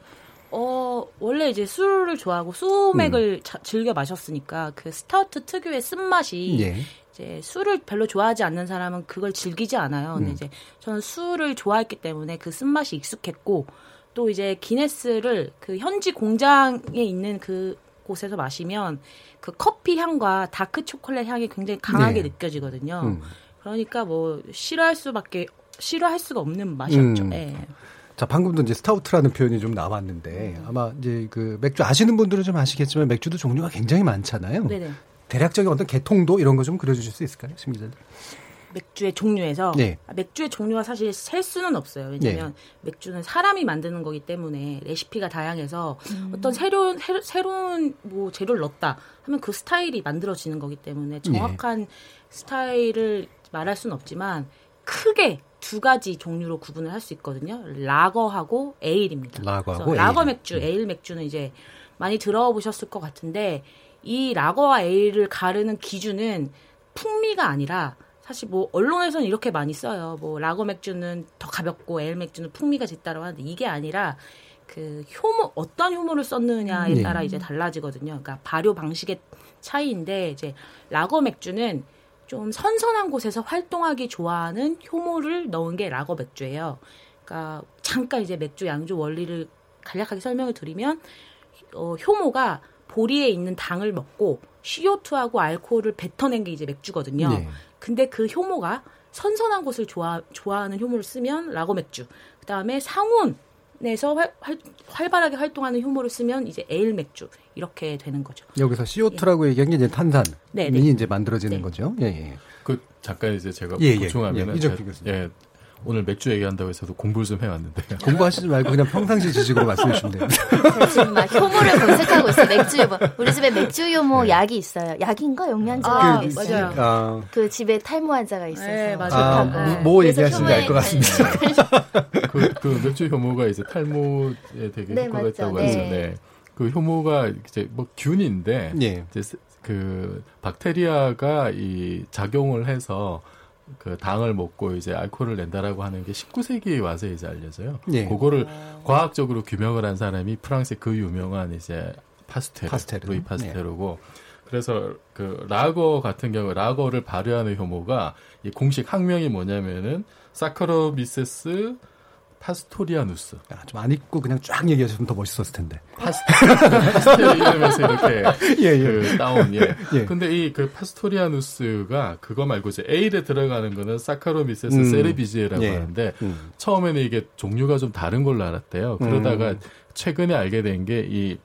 어, 원래 이제 술을 좋아하고 소맥을 자- 즐겨 마셨으니까 그 스타우트 특유의 쓴맛이 예. 이제 술을 별로 좋아하지 않는 사람은 그걸 즐기지 않아요. 근데 음. 이제 저는 술을 좋아했기 때문에 그 쓴맛이 익숙했고 또 이제 기네스를 그 현지 공장에 있는 그 곳에서 마시면 그 커피 향과 dark 초콜릿 향이 굉장히 강하게 네. 느껴지거든요. 음. 그러니까 뭐 싫어할 수밖에 싫어할 수가 없는 맛이었죠. 음. 예. 자, 방금도 이제 스타우트라는 표현이 좀 나왔는데 아마 이제 그 맥주 아시는 분들은 좀 아시겠지만 맥주도 종류가 굉장히 많잖아요. 네네. 대략적인 어떤 개통도 이런 거 좀 그려주실 수 있을까요, 심 기자님? 맥주의 종류에서 네. 아, 맥주의 종류가 사실 셀 수는 없어요. 왜냐하면 맥주는 사람이 만드는 거기 때문에 레시피가 다양해서 어떤 새로운 새로, 새로운 뭐 재료를 넣었다 하면 그 스타일이 만들어지는 거기 때문에 정확한 스타일을 말할 수는 없지만 크게 두 가지 종류로 구분을 할 수 있거든요. 라거하고 에일입니다. 라거하고 라거 에일. 맥주, 에일 맥주는 이제 많이 들어보셨을 것 같은데 이 라거와 에일을 가르는 기준은 풍미가 아니라 사실 뭐 언론에서는 이렇게 많이 써요. 뭐 라거 맥주는 더 가볍고 에일 맥주는 풍미가 짙다라고 하는데 이게 아니라 그 효모 어떤 효모를 썼느냐에 네. 따라 이제 달라지거든요. 그러니까 발효 방식의 차이인데 이제 라거 맥주는 좀 선선한 곳에서 활동하기 좋아하는 효모를 넣은 게 라거 맥주예요. 그러니까 잠깐 이제 맥주 양조 원리를 간략하게 설명을 드리면 어, 효모가 보리에 있는 당을 먹고 CO2하고 알코올을 뱉어낸 게 이제 맥주거든요. 네. 근데 그 효모가 선선한 곳을 좋아, 좋아하는 효모를 쓰면 라거 맥주. 그 다음에 상온에서 활, 활, 활발하게 활동하는 효모를 쓰면 이제 에일 맥주. 이렇게 되는 거죠. 여기서 CO2라고 얘기한 게 이제 탄산이 네, 네. 이제 만들어지는 네. 거죠. 예, 예. 그 잠깐 이제 제가 예, 예. 보충하면 예, 교수님. 예, 오늘 맥주 얘기한다고 해서도 공부를 좀 해왔는데 공부하시지 말고 그냥 평상시 지식으로 말씀해 주시면 돼요. 저 지금 막 효모를 검색하고 있어요. 맥주 효모. 우리 집에 맥주 효모 약이 있어요. 약인가 영양제가 아, 모르겠어요. 맞아요. 아, 그 집에 탈모 환자가 있어서. 네, 맞아요. 아. 뭐, 뭐 그래서 얘기하시는지 알 것 같습니다. 그, 그 맥주 효모가 이제 탈모에 되게 네, 효과가. 있다고 네. 해서 네. 그 효모가 이제 뭐 균인데 예. 이제 세- 그 박테리아가 이 작용을 해서 그 당을 먹고 이제 알코올을 낸다라고 하는 게 19세기에 와서 이제 알려져요. 예. 그거를 과학적으로 규명을 한 사람이 프랑스의 그 유명한 이제 파스퇴르, 파스퇴르. 루이 파스퇴르고 그래서 그 라거 같은 경우 라거를 발효하는 효모가 이 공식 학명이 뭐냐면은 Saccharomyces pastorianus. 아, 좀 안 읽고 그냥 쫙 얘기하셨으면 더 멋있었을 텐데. 파스, pastorianus 이렇게 예, 예. 그 다운 예. 예. 근데 이 그 pastorianus가 그거 말고 이제 에일에 들어가는 거는 Saccharomyces 음. cerevisiae라고 예. 하는데 음. 처음에는 이게 종류가 좀 다른 걸로 알았대요. 그러다가 음. 최근에 알게 된 게 이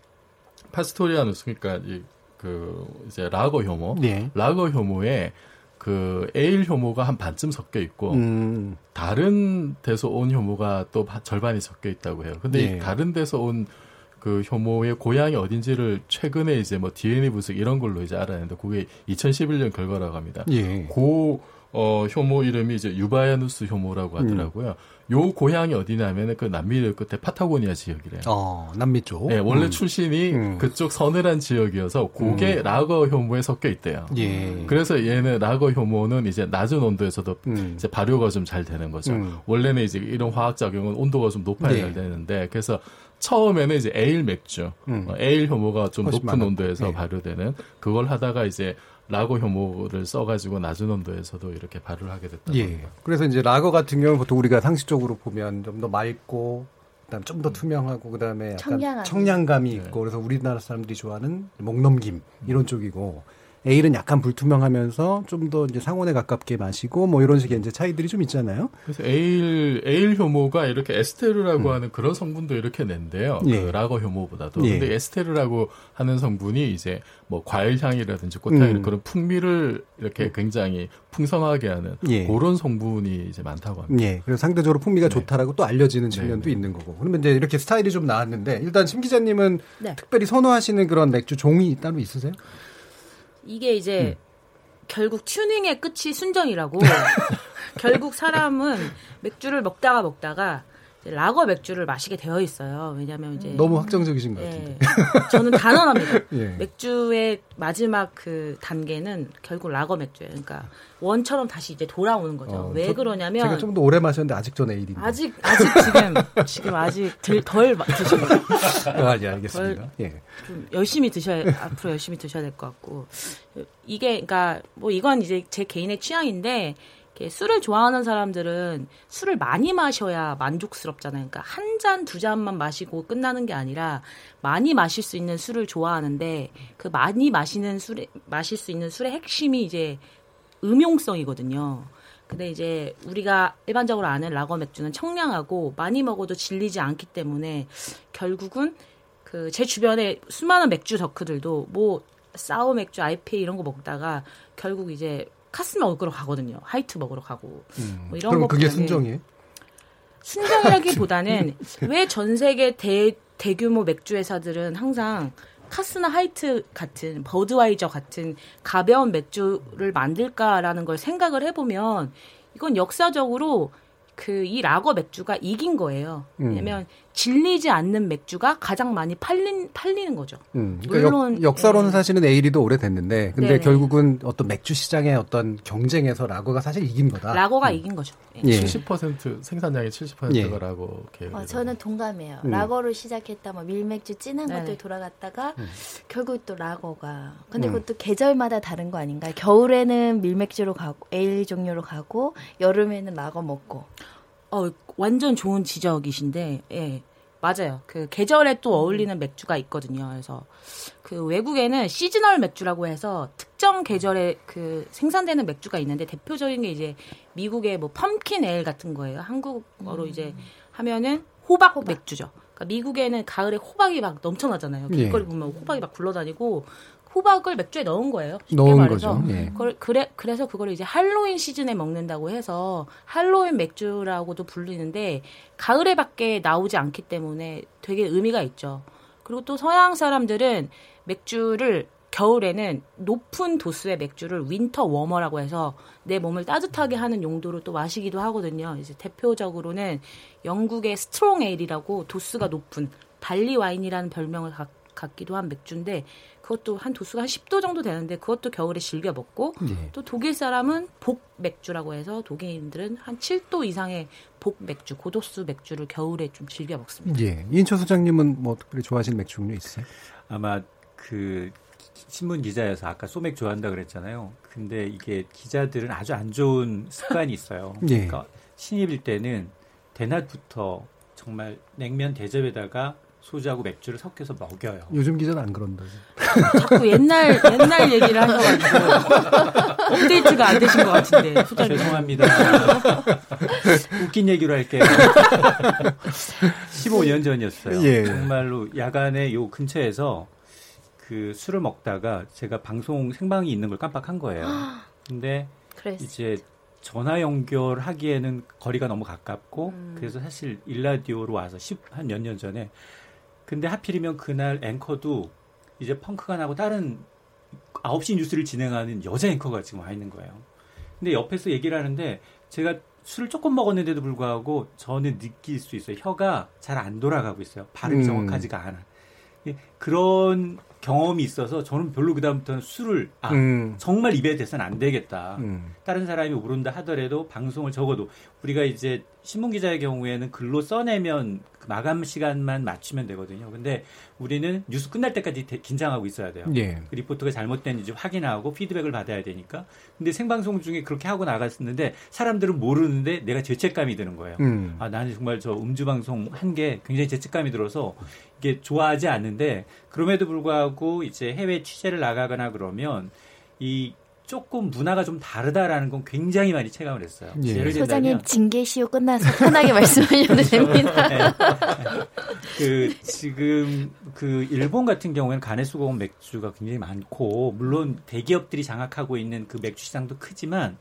pastorianus 그러니까 이 그 이제 라거 효모, 예. 라거 효모에 그 에일 효모가 한 반쯤 섞여 있고 음. 다른 데서 온 효모가 또 바- 절반이 섞여 있다고 해요. 근데 예. 이 다른 데서 온 그 효모의 고향이 어딘지를 최근에 이제 뭐 DNA 분석 이런 걸로 이제 알았는데 그게 2011년 결과라고 합니다. 예. 고 어, 효모 이름이 이제 유바야누스 효모라고 음. 하더라고요. 요 고향이 어디냐면은 그 남미 끝에 파타고니아 지역이래요. 어, 남미 쪽. 네, 원래 음. 출신이 음. 그쪽 서늘한 지역이어서 고게 음. 라거 효모에 섞여 있대요. 예. 그래서 얘는 라거 효모는 이제 낮은 온도에서도 음. 이제 발효가 좀 잘 되는 거죠. 음. 원래는 이제 이런 화학 작용은 온도가 좀 높아야 네. 잘 되는데 그래서 처음에는 이제 에일 맥주, 음. 어, 에일 효모가 좀 높은 많았고. 온도에서 네. 발효되는 그걸 하다가 이제 라거 효모를 써가지고 낮은 온도에서도 이렇게 발효를 하게 됐다. 예. 그래서 이제 라거 같은 경우는 보통 우리가 상식적으로 보면 좀 더 맑고 그다음 좀 더 투명하고 그다음에 약간. 청량감이 있고 그래서 우리나라 사람들이 좋아하는 목넘김 이런 쪽이고 에일은 약간 불투명하면서 좀 더 이제 상온에 가깝게 마시고 뭐 이런 식의 이제 차이들이 좀 있잖아요. 그래서 에일 에일 효모가 이렇게 에스테르라고 하는 그런 성분도 이렇게 낸대요. 음. 예. 그 라거 효모보다도. 예. 근데 에스테르라고 하는 성분이 이제 뭐 과일 향이라든지 꽃향이 음. 그런 풍미를 이렇게 굉장히 풍성하게 하는 예. 그런 성분이 이제 많다고 합니다. 예. 그래서 상대적으로 풍미가 좋다라고 또 알려지는 측면도 있는 거고. 그러면 이제 이렇게 스타일이 좀 나왔는데 일단 심 기자님은 네. 특별히 선호하시는 그런 맥주 종이 따로 있으세요? 이게 이제 음. 결국 튜닝의 끝이 순정이라고 결국 사람은 맥주를 먹다가 먹다가 라거 맥주를 마시게 되어 있어요. 왜냐하면 이제 너무 확정적이신 것 예, 같은데. 저는 단언합니다. 예. 맥주의 마지막 그 단계는 결국 라거 맥주예요. 그러니까 원처럼 다시 이제 돌아오는 거죠. 어, 왜 저- 그러냐면 제가 좀 더 오래 마셨는데 아직 전 에일인데. 아직 아직 지금 지금 아직 덜, 덜 마- 드시고 아, 예, 알겠습니다. 덜- 예. 좀 열심히 드셔야 앞으로 열심히 드셔야 될 것 같고 이게 그러니까 뭐 이건 이제 제 개인의 취향인데 술을 좋아하는 사람들은 술을 많이 마셔야 만족스럽잖아요. 그러니까 한 잔 두 잔만 마시고 끝나는 게 아니라 많이 마실 수 있는 술을 좋아하는데 그 많이 마시는 술에 마실 수 있는 술의 핵심이 이제 음용성이거든요. 근데 이제 우리가 일반적으로 아는 라거 맥주는 청량하고 많이 먹어도 질리지 않기 때문에 결국은 그 제 주변에 수많은 맥주 덕후들도 뭐 sour 맥주, IPA 이런 거 먹다가 결국 이제 카스 먹으러 가거든요. 하이트 먹으러 가고 뭐 이런 그럼 거 그게 순정이에요? 순정이라기보다는 왜 전 세계 대 대규모 맥주 회사들은 항상 카스나 하이트 같은 버드와이저 같은 가벼운 맥주를 만들까라는 걸 생각을 해보면 이건 역사적으로 그 이 라거 맥주가 이긴 거예요. 음. 왜냐면 질리지 않는 맥주가 가장 많이 팔린 팔리는 거죠. 음, 그러니까 물론 역, 역사로는 사실은 에일이 더 오래됐는데, 근데 네네. 결국은 어떤 맥주 시장의 어떤 경쟁에서 라거가 사실 이긴 거다. 라거가 음. 이긴 거죠. 예. 70% 생산량의 70%가 라고 계획. 어, 저는 동감해요. 음. 라거로 시작했다 뭐 밀맥주 진한. 것들 돌아갔다가 음. 결국 또 라거가. 근데 음. 그것도 계절마다 다른 거 아닌가요? 겨울에는 밀맥주로 가고 에일 종류로 가고 여름에는 라거 먹고. 어, 완전 좋은 지적이신데, 예. 맞아요. 그 계절에 또 어울리는 맥주가 있거든요. 그래서 그 외국에는 시즈널 맥주라고 해서 특정 계절에 그 생산되는 맥주가 있는데 대표적인 게 이제 미국의 뭐 펌킨 에일 같은 거예요. 한국어로 이제 하면은 호박, 맥주죠. 그러니까 미국에는 가을에 호박이 막 넘쳐나잖아요. 예. 길거리 보면 호박이 막 굴러다니고 호박을 맥주에 넣은 거예요. 쉽게 넣은 말해서. 거죠. 예. 그걸 그래 그래서 그걸 이제 할로윈 시즌에 먹는다고 해서 할로윈 맥주라고도 불리는데 가을에 밖에 나오지 않기 때문에 되게 의미가 있죠. 그리고 또 서양 사람들은 맥주를 겨울에는 높은 도수의 맥주를 winter warmer라고 해서 내 몸을 따뜻하게 하는 용도로 또 마시기도 하거든요. 이제 대표적으로는 영국의 strong ale이라고 도수가 높은 barley wine이라는 별명을 갖, 갖기도 한 맥주인데 그것도 한 도수가 한 10도 정도 되는데 그것도 겨울에 즐겨 먹고 예. 또 독일 사람은 Bock 맥주라고 해서 독일인들은 한 7도 이상의 복 맥주, 고도수 맥주를 겨울에 좀 즐겨 먹습니다. 예. 이인철 소장님은 뭐 특별히 좋아하시는 맥주 종류 있으세요? 아마 그 신문 기자여서 아까 소맥 좋아한다 그랬잖아요. 근데 이게 기자들은 아주 안 좋은 습관이 있어요. 예. 그러니까 신입일 때는 대낮부터 정말 냉면 대접에다가 소주하고 맥주를 섞여서 먹여요. 요즘 기자는 안 그런다. 자꾸 옛날 옛날 얘기를 하셔가지고 업데이트가 안 되신 것 같은데 소장님. 죄송합니다. 웃긴 얘기로 할게요. 15년 전이었어요. 예. 정말로 야간에 요 근처에서 그 술을 먹다가 제가 방송 생방이 있는 걸 깜빡한 거예요. 근데 그랬어. 이제 전화 연결하기에는 거리가 너무 가깝고 그래서 사실 일라디오로 와서 한몇 년 전에 근데 하필이면 그날 앵커도 이제 펑크가 나고 다른 9시 뉴스를 진행하는 여자 앵커가 지금 와 있는 거예요. 근데 옆에서 얘기를 하는데 제가 술을 조금 먹었는데도 불구하고 저는 느낄 수 있어요. 혀가 잘 안 돌아가고 있어요. 발음이 음. 정확하지가 않아. 예, 그런 경험이 있어서 저는 별로 그다음부터는 술을 아 음. 정말 입에 대서는 안 되겠다. 음. 다른 사람이 모른다 하더라도 방송을 적어도 우리가 이제 신문 기자의 경우에는 글로 써내면 그 마감 시간만 맞추면 되거든요. 근데 우리는 뉴스 끝날 때까지 대- 긴장하고 있어야 돼요. 예. 그 리포트가 잘못됐는지 확인하고 피드백을 받아야 되니까. 근데 생방송 중에 그렇게 하고 나갔었는데 사람들은 모르는데 내가 죄책감이 드는 거예요. 음. 아, 나는 정말 저 음주 방송 한 게 굉장히 죄책감이 들어서 이게 좋아하지 않는데 그럼에도 불구하고 이제 해외 취재를 나가거나 그러면 이 조금 문화가 좀 다르다라는 건 굉장히 많이 체감을 했어요. 예. 예를 소장님 들자면 징계 시효 끝나서 편하게 말씀하셔도 됩니다. 네. 그 지금 그 일본 같은 경우에는 가네수공 맥주가 굉장히 많고 물론 대기업들이 장악하고 있는 그 맥주 시장도 크지만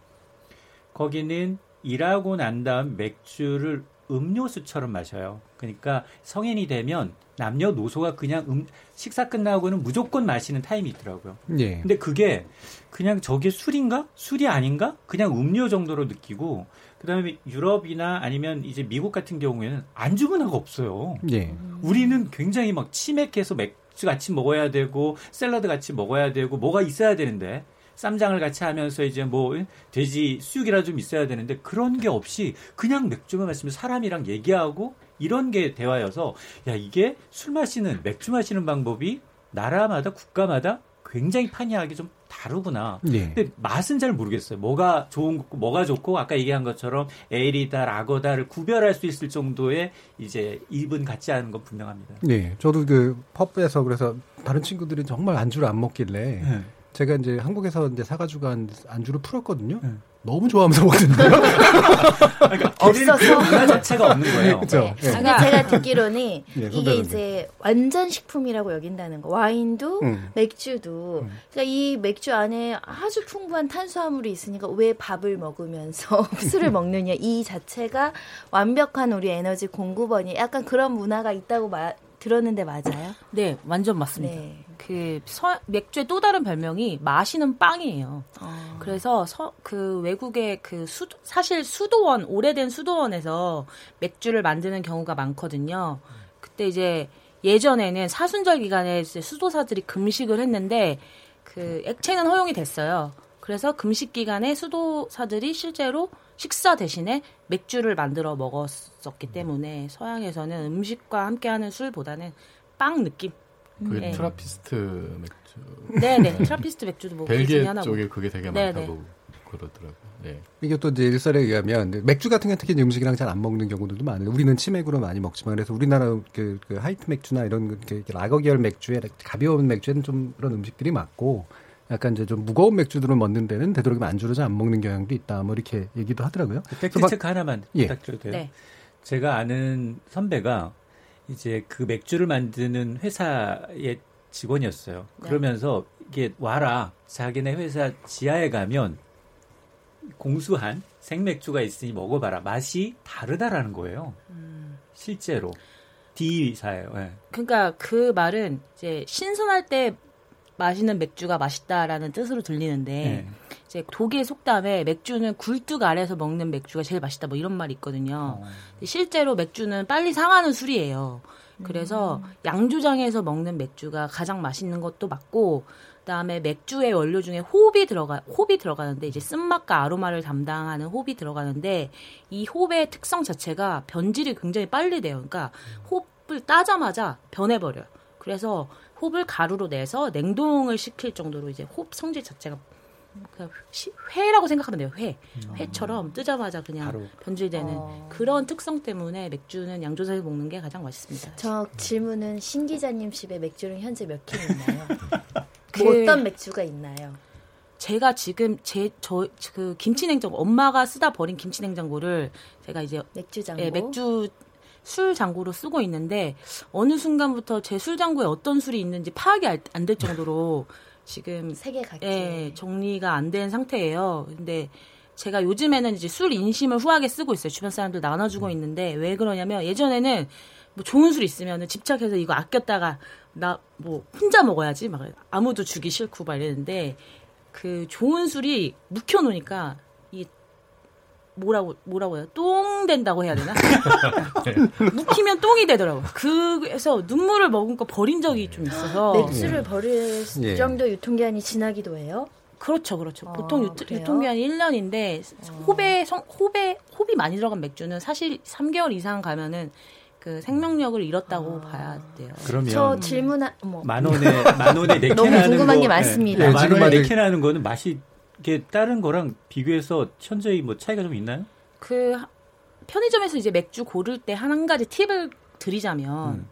거기는 일하고 난 다음 맥주를 음료수처럼 마셔요. 그러니까 성인이 되면 남녀노소가 그냥 음, 식사 끝나고는 무조건 마시는 타임이 있더라고요. 예. 근데 그게 그냥 저게 술인가? 술이 아닌가? 그냥 음료 정도로 느끼고 그다음에 유럽이나 아니면 이제 미국 같은 경우에는 안주 문화가 없어요. 예. 우리는 굉장히 막 치맥해서 맥주 같이 먹어야 되고 샐러드 같이 먹어야 되고 뭐가 있어야 되는데 쌈장을 같이 하면서 이제 뭐 돼지 수육이라 좀 있어야 되는데 그런 게 없이 그냥 맥주만 마시면 사람이랑 얘기하고 이런 게 대화여서 야 이게 술 마시는 맥주 마시는 방법이 나라마다 국가마다 굉장히 판이하게 좀 다르구나. 예. 근데 맛은 잘 모르겠어요. 뭐가 좋은 거고 뭐가 좋고 아까 얘기한 것처럼 에일이다 라거다를 구별할 수 있을 정도의 이제 입은 같지 않은 건 분명합니다. 네, 저도 그 펍에서 그래서 다른 친구들이 정말 안주를 안 먹길래 네. 제가 이제 한국에서 이제 사가지고 간 안주를 풀었거든요. 너무 좋아하면서 먹던데요. 없어서 문화 자체가 없는 거예요. 그렇죠. 예. 근데 제가 듣기로는 예, 이게. 이제 완전 식품이라고 여긴다는 거. 와인도 음. 맥주도. 그러니까 이 맥주 안에 아주 풍부한 탄수화물이 있으니까 왜 밥을 먹으면서 술을 먹느냐 이 자체가 완벽한 우리 에너지 공급원이 약간 그런 문화가 있다고 마- 들었는데 맞아요? 네, 완전 맞습니다. 네. 그 서- 맥주의 또 다른 별명이 마시는 빵이에요. 그래서 서- 그 외국의 그 수, 사실 수도원 오래된 수도원에서 맥주를 만드는 경우가 많거든요. 그때 이제 예전에는 사순절 기간에 이제 수도사들이 금식을 했는데 그 액체는 허용이 됐어요. 그래서 금식 기간에 수도사들이 실제로 식사 대신에 맥주를 만들어 먹었었기 때문에 서양에서는 음식과 함께하는 술보다는 빵 느낌. 그 네. Trappist 맥주. 네네. Trappist 맥주도 뭐 벨기에. 쪽에 그게 되게 네네. 많다고 그러더라고요. 네. 이게 또 이제 일설에 의하면 맥주 같은 게 특히 이제 음식이랑 잘 안 먹는 경우들도 많아요. 우리는 치맥으로 많이 먹지만 그래서 우리나라 그, 그 하이트 맥주나 이런 그 이렇게 라거 계열 맥주에 가벼운 맥주에는 좀 그런 음식들이 많고 약간 이제 좀 무거운 맥주들을 먹는 데는 되도록이면 안주로 잘안 먹는 경향도 있다. 뭐 이렇게 얘기도 하더라고요. 팩트 체크 하나만 예. 부탁드려도 돼요? 네. 제가 아는 선배가 이제 그 맥주를 만드는 회사의 직원이었어요. 네. 그러면서 이게 와라 자기네 회사 지하에 가면 공수한 생맥주가 있으니 먹어봐라 맛이 다르다라는 거예요. 실제로 D사예요. 예. 그러니까 그 말은 이제 신선할 때 마시는 맥주가 맛있다라는 뜻으로 들리는데 네. 이제 독일 속담에 맥주는 굴뚝 아래에서 먹는 맥주가 제일 맛있다 뭐 이런 말이 있거든요. 근데 실제로 맥주는 빨리 상하는 술이에요. 그래서 양조장에서 먹는 맥주가 가장 맛있는 것도 맞고 그다음에 맥주의 원료 중에 호흡이 들어가 호흡이 들어가는데 이제 쓴맛과 아로마를 담당하는 호흡이 들어가는데 이 호흡의 특성 자체가 변질이 굉장히 빨리 돼요. 그러니까 호흡을 따자마자 변해버려요. 그래서 홉을 가루로 내서 냉동을 시킬 정도로 이제 홉 성질 자체가 그냥 회라고 생각하면 돼요. 회. 회처럼 뜨자마자 그냥 바로. 변질되는 어. 그런 특성 때문에 맥주는 양조장에서 먹는 게 가장 맛있습니다. 저 질문은 신 기자님 집에 맥주는 현재 몇 캔 있나요? 그- 뭐 어떤 맥주가 있나요? 제가 지금 제 저 그 김치 냉장고 엄마가 쓰다 버린 김치 냉장고를 제가 이제 맥주 장고. 예, 맥주 술 장고로 쓰고 있는데 어느 순간부터 제 술 장고에 어떤 술이 있는지 파악이 안 될 정도로 지금 세계 각지 예, 정리가 안 된 상태예요. 근데 제가 요즘에는 이제 술 인심을 후하게 쓰고 있어요. 주변 사람들 나눠주고 있는데 왜 그러냐면 예전에는 뭐 좋은 술 있으면 집착해서 이거 아꼈다가 나 뭐 혼자 먹어야지 막 아무도 주기 싫고 막 이랬는데 그 좋은 술이 묵혀놓으니까 이 뭐라고 뭐라고 해요? 똥 된다고 해야 되나? 묵히면 똥이 되더라고. 그래서 눈물을 머금고 버린 적이 좀 있어서 맥주를 버릴 예. 정도 유통기한이 지나기도 해요? 그렇죠, 그렇죠. 보통 유통, 그래요? 유통기한이 1년인데 호배 성 호배 호비 많이 들어간 맥주는 사실 3개월 이상 가면은 그 생명력을 잃었다고 봐야 돼요. 그러면 저 질문 한 어머. 만 원에 만 원에 네캔 너무 하는 궁금한 거, 게 많습니다. 네, 네, 만 원에 다들- 네캔 하는 거는 맛이 이게 다른 거랑 비교해서 현저히 뭐 차이가 좀 있나요? 그 하- 편의점에서 이제 맥주 고를 때 한 가지 팁을 드리자면 음.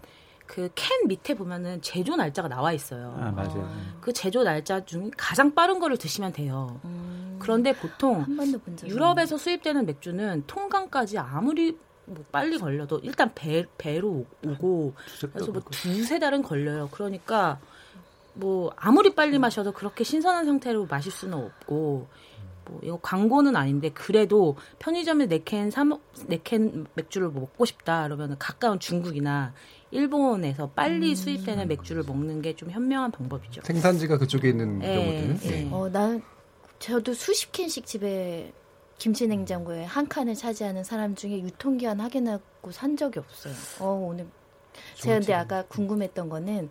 그캔 밑에 보면은 제조 날짜가 나와 있어요. 아 맞아요. 그 제조 날짜 중 가장 빠른 거를 드시면 돼요. 그런데 보통 유럽에서 수입되는 맥주는 통관까지 아무리 뭐 빨리 걸려도 일단 배, 배로 오- 오고 그래서 뭐 두세 달은 걸려요. 그러니까 뭐 아무리 빨리 마셔도 그렇게 신선한 상태로 마실 수는 없고 뭐 이거 광고는 아닌데 그래도 편의점에 네캔 사네캔 맥주를 뭐 먹고 싶다 그러면 가까운 중국이나 일본에서 빨리 수입되는 맥주를 먹는 게 좀 현명한 방법이죠. 생산지가 그쪽에 있는 예, 경우들. 예. 어, 난 저도 수십 캔씩 집에 김치 냉장고에 한 칸을 차지하는 사람 중에 유통기한 확인하고 산 적이 없어요. 어, 오늘 제가 근데 아까 궁금했던 거는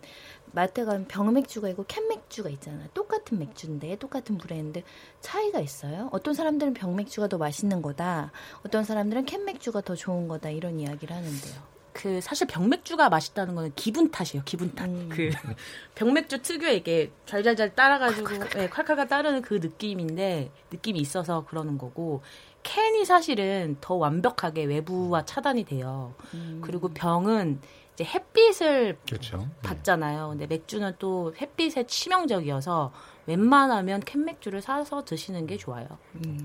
마트 가면 병맥주가 있고 캔맥주가 있잖아요. 똑같은 맥주인데 똑같은 브랜드 차이가 있어요. 어떤 사람들은 병맥주가 더 맛있는 거다. 어떤 사람들은 캔맥주가 더 좋은 거다. 이런 이야기를 하는데요. 그 사실 병맥주가 맛있다는 거는 기분 탓이에요. 기분 탓. 음. 그 병맥주 특유의 이게 잘잘잘 따라가지고 예, 콸콸콸 따르는 그 느낌인데 느낌이 있어서 그러는 거고 캔이 사실은 더 완벽하게 외부와 차단이 돼요. 그리고 병은 이제 햇빛을 그렇죠. 받잖아요. 근데 맥주는 또 햇빛에 치명적이어서 웬만하면 캔 맥주를 사서 드시는 게 좋아요.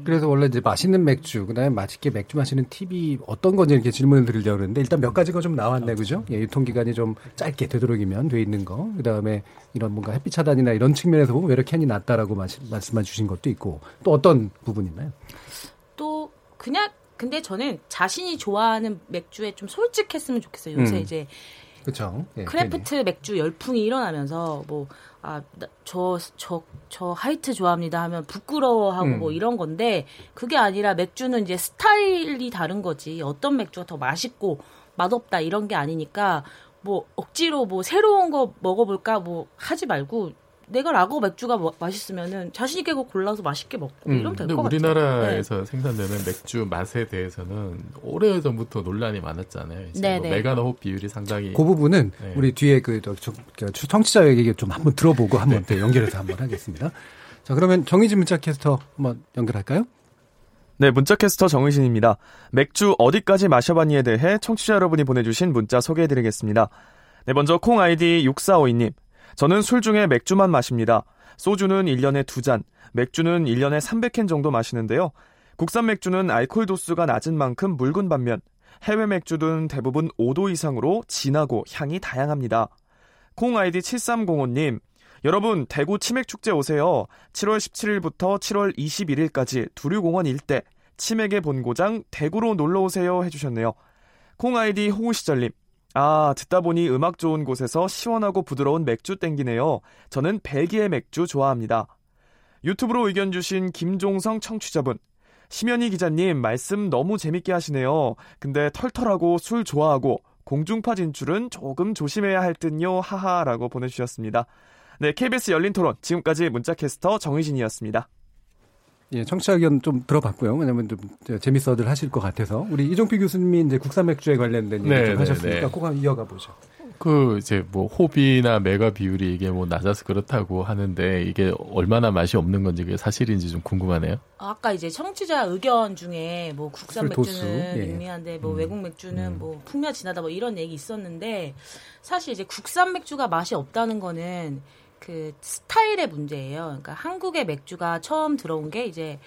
그래서 원래 이제 맛있는 맥주, 그다음에 맛있게 맥주 마시는 팁이 어떤 건지 이렇게 질문을 드리려고 그랬는데 일단 몇 가지가 좀 나왔네, 그죠? 예, 유통 기간이 좀 짧게 되도록이면 돼 있는 거. 그다음에 이런 뭔가 햇빛 차단이나 이런 측면에서 보면 외려 캔이 낫다라고 말씀해 주신 것도 있고 또 어떤 부분이 있나요? 또 그냥 근데 저는 자신이 좋아하는 맥주에 좀 솔직했으면 좋겠어요. 요새 음. 이제 그렇죠. 예, craft 맥주 열풍이 일어나면서 뭐 아 저 저 저 하이트 좋아합니다 하면 부끄러워하고 음. 뭐 이런 건데 그게 아니라 맥주는 이제 스타일이 다른 거지 어떤 맥주가 더 맛있고 맛없다 이런 게 아니니까 뭐 억지로 뭐 새로운 거 먹어볼까 뭐 하지 말고 내가 라거 맥주가 뭐- 맛있으면은 자신 있게 골라서 맛있게 먹고 음, 이러면 될 근데 것 같아요. 우리나라에서 생산되는 맥주 맛에 대해서는 오래 전부터 논란이 많았잖아요. 네, 뭐 네. 메가노 홉 비율이 상당히 그 부분은 네. 우리 뒤에 그 청취자 얘기 좀 한번 들어보고 한번 또 연결해서 한번 하겠습니다. 자, 그러면 정희진 문자 캐스터 한번 연결할까요? 네, 문자캐스터 정의진입니다. 맥주 어디까지 마셔봤니에 대해 청취자 여러분이 보내주신 문자 소개해드리겠습니다. 네, 먼저 콩 아이디 6452님. 저는 술 중에 맥주만 마십니다. 소주는 1년에 2잔, 맥주는 1년에 300캔 정도 마시는데요. 국산 맥주는 알코올 도수가 낮은 만큼 묽은 반면 해외 맥주는 대부분 5도 이상으로 진하고 향이 다양합니다. 콩 아이디 7305님. 여러분, 대구 치맥축제 오세요. 7월 17일부터 7월 21일까지 두류공원 일대 치맥의 본고장 대구로 놀러오세요 해주셨네요. 콩 아이디 호우시절님. 아, 듣다 보니 음악 좋은 곳에서 시원하고 부드러운 맥주 땡기네요. 저는 벨기에 맥주 좋아합니다. 유튜브로 의견 주신 김종성 청취자분. 심연희 기자님, 말씀 너무 재밌게 하시네요. 근데 털털하고 술 좋아하고 공중파 진출은 조금 조심해야 할 듯요. 하하라고 보내주셨습니다. 네, KBS 열린 토론. 지금까지 문자캐스터 정의진이었습니다. 예, 청취자 의견 좀 들어봤고요. 왜냐면 좀 재밌어들 하실 것 같아서 우리 이종필 교수님이 이제 국산 맥주에 관련된 얘기 네, 좀 네, 하셨으니까 네. 꼭 한번 이어가 보죠. 그 이제 뭐 호비나 메가 비율이 이게 뭐 낮아서 그렇다고 하는데 이게 얼마나 맛이 없는 건지 그게 사실인지 좀 궁금하네요. 아까 이제 청취자 의견 중에 뭐 국산 맥주는 예. 밍밍한데 뭐 외국 맥주는 뭐 풍미가 진하다 뭐 이런 얘기 있었는데 사실 이제 국산 맥주가 맛이 없다는 거는 그 스타일의 문제예요. 그러니까 한국의 맥주가 처음 들어온 게 이제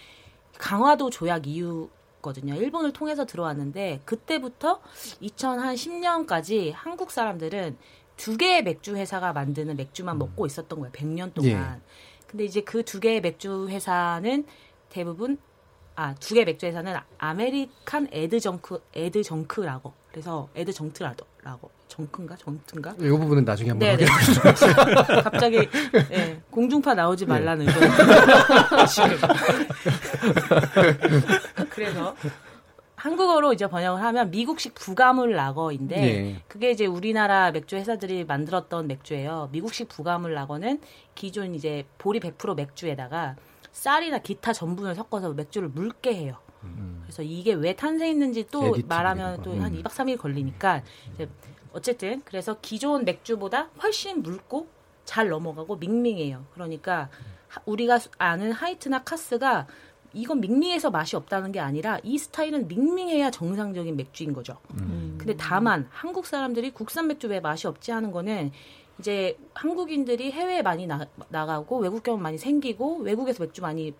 강화도 조약 이후 거든요. 일본을 통해서 들어왔는데 그때부터 2010년까지 한국 사람들은 두 개의 맥주 회사가 만드는 맥주만 먹고 있었던 거예요. 100년 동안. 예. 근데 이제 그 두 개의 맥주 회사는 대부분 아, 두 개의 맥주 회사는 American adjunct adjunct라고. 그래서 adjunct라고. 정크인가? 정트인가? 이 부분은 나중에 한번. 하겠습니다. 갑자기 예, 공중파 나오지 말라는 의견. 지금. 그래서 한국어로 이제 번역을 하면 미국식 부가물 라거인데 예. 그게 이제 우리나라 맥주 회사들이 만들었던 맥주예요. 미국식 부가물 라거는 기존 이제 보리 100% 맥주에다가 쌀이나 기타 전분을 섞어서 맥주를 묽게 해요. 그래서 이게 왜 탄생했는지 또 additive 말하면 또 거. 한 음. 2박 3일 걸리니까 이제 어쨌든 그래서 기존 맥주보다 훨씬 묽고 잘 넘어가고 밍밍해요. 그러니까 하- 우리가 수- 아는 하이트나 카스가 이건 밍밍해서 맛이 없다는 게 아니라 이 스타일은 밍밍해야 정상적인 맥주인 거죠. 근데 다만 한국 사람들이 국산 맥주 왜 맛이 없지 하는 거는 이제 한국인들이 해외에 많이 나, 나가고 외국 경험 많이 생기고 외국에서 맥주 많이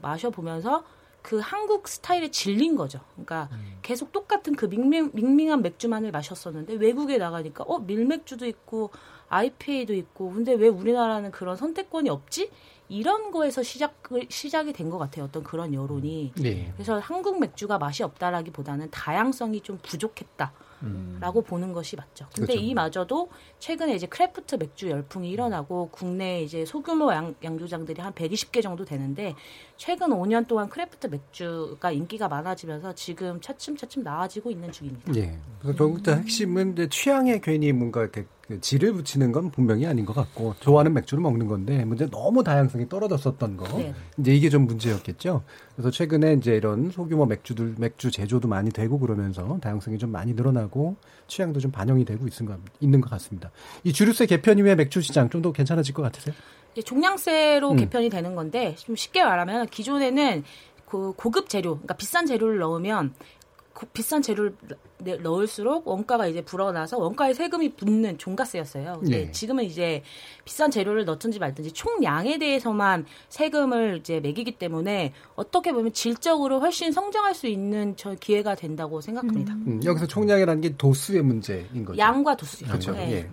마셔보면서 그 한국 스타일에 질린 거죠. 그러니까 계속 똑같은 그 밍밍, 밍밍한 맥주만을 마셨었는데 외국에 나가니까 어 밀맥주도 있고 IPA도 있고 근데 왜 우리나라는 그런 선택권이 없지? 이런 거에서 시작을 시작이 된 것 같아요. 어떤 그런 여론이. 네. 그래서 한국 맥주가 맛이 없다라기보다는 다양성이 좀 부족했다. 라고 보는 것이 맞죠. 근데 그렇죠. 이마저도 최근에 이제 craft 맥주 열풍이 일어나고 국내 이제 소규모 양, 양조장들이 한 120개 정도 되는데 최근 5년 동안 craft 맥주가 인기가 많아지면서 지금 차츰차츰 나아지고 있는 중입니다. 예. 그래서 결국 다 핵심은 이제 취향에 괜히 뭔가 이렇게 그 질을 붙이는 건 분명히 아닌 것 같고 좋아하는 맥주를 먹는 건데 문제 너무 다양성이 떨어졌었던 거 네. 이제 이게 좀 문제였겠죠. 그래서 최근에 이제 이런 소규모 맥주들 맥주 제조도 많이 되고 그러면서 다양성이 좀 많이 늘어나고 취향도 좀 반영이 되고 있는 것, 있는 것 같습니다. 이 주류세 개편 이후에 맥주 시장 좀 더 괜찮아질 것 같으세요? 이제 종량세로 음. 개편이 되는 건데 좀 쉽게 말하면 기존에는 그 고급 재료, 그러니까 비싼 재료를 넣으면 그 비싼 재료를 내- 넣을수록 원가가 이제 불어나서 원가에 세금이 붙는 종가세였어요. 근데 네. 지금은 이제 비싼 재료를 넣든지 말든지 총량에 대해서만 세금을 이제 매기기 때문에 어떻게 보면 질적으로 훨씬 성장할 수 있는 저 기회가 된다고 생각합니다. 음, 여기서 총량이라는 게 도수의 문제인 거죠. 양과 도수요. 그렇죠. 네. 예.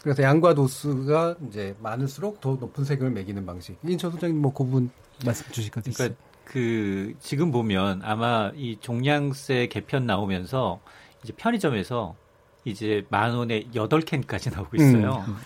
그래서 양과 도수가 이제 많을수록 더 높은 세금을 매기는 방식. 인천 소장님 뭐 그 부분 말씀 주실 것 같으세요? 그러니까 그 지금 보면 아마 이 종량세 개편 나오면서 이제 편의점에서 이제 만 원에 여덟 캔까지 나오고 있어요. 음.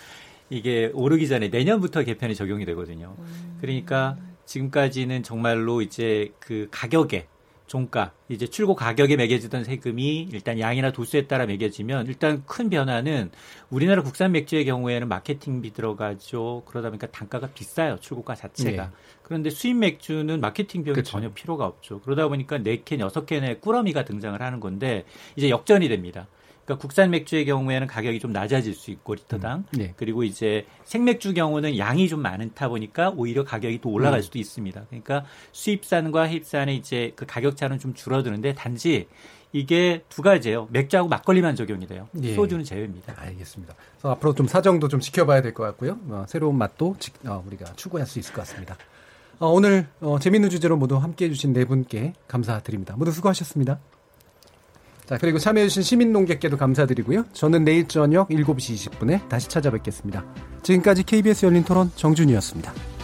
이게 오르기 전에 내년부터 개편이 적용이 되거든요. 그러니까 지금까지는 정말로 이제 그 가격에 종가 이제 출고 가격에 매겨지던 세금이 일단 양이나 도수에 따라 매겨지면 일단 큰 변화는 우리나라 국산 맥주의 경우에는 마케팅비 들어가죠. 그러다 보니까 단가가 비싸요. 출고가 자체가. 네. 그런데 수입 맥주는 마케팅 비용이 그렇죠. 전혀 필요가 없죠. 그러다 보니까 네 캔, 여섯 캔의 꾸러미가 등장을 하는 건데 이제 역전이 됩니다. 그러니까 국산 맥주의 경우에는 가격이 좀 낮아질 수 있고 리터당 네. 그리고 이제 생맥주 경우는 양이 좀 많다 보니까 오히려 가격이 또 올라갈 음. 수도 있습니다. 그러니까 수입산과 해입산의 이제 그 가격 차는 좀 줄어드는데 단지 이게 두 가지예요. 맥주하고 막걸리만 적용이 돼요. 예. 소주는 제외입니다. 알겠습니다. 그래서 앞으로 좀 사정도 좀 지켜봐야 될 것 같고요. 어, 새로운 맛도 지- 어, 우리가 추구할 수 있을 것 같습니다. 어, 오늘 어, 재밌는 주제로 모두 함께해 주신 네 분께 감사드립니다. 모두 수고하셨습니다. 자, 그리고 참여해주신 시민농객께도 감사드리고요. 저는 내일 저녁 7시 20분에 다시 찾아뵙겠습니다. 지금까지 KBS 열린 토론 정준이었습니다.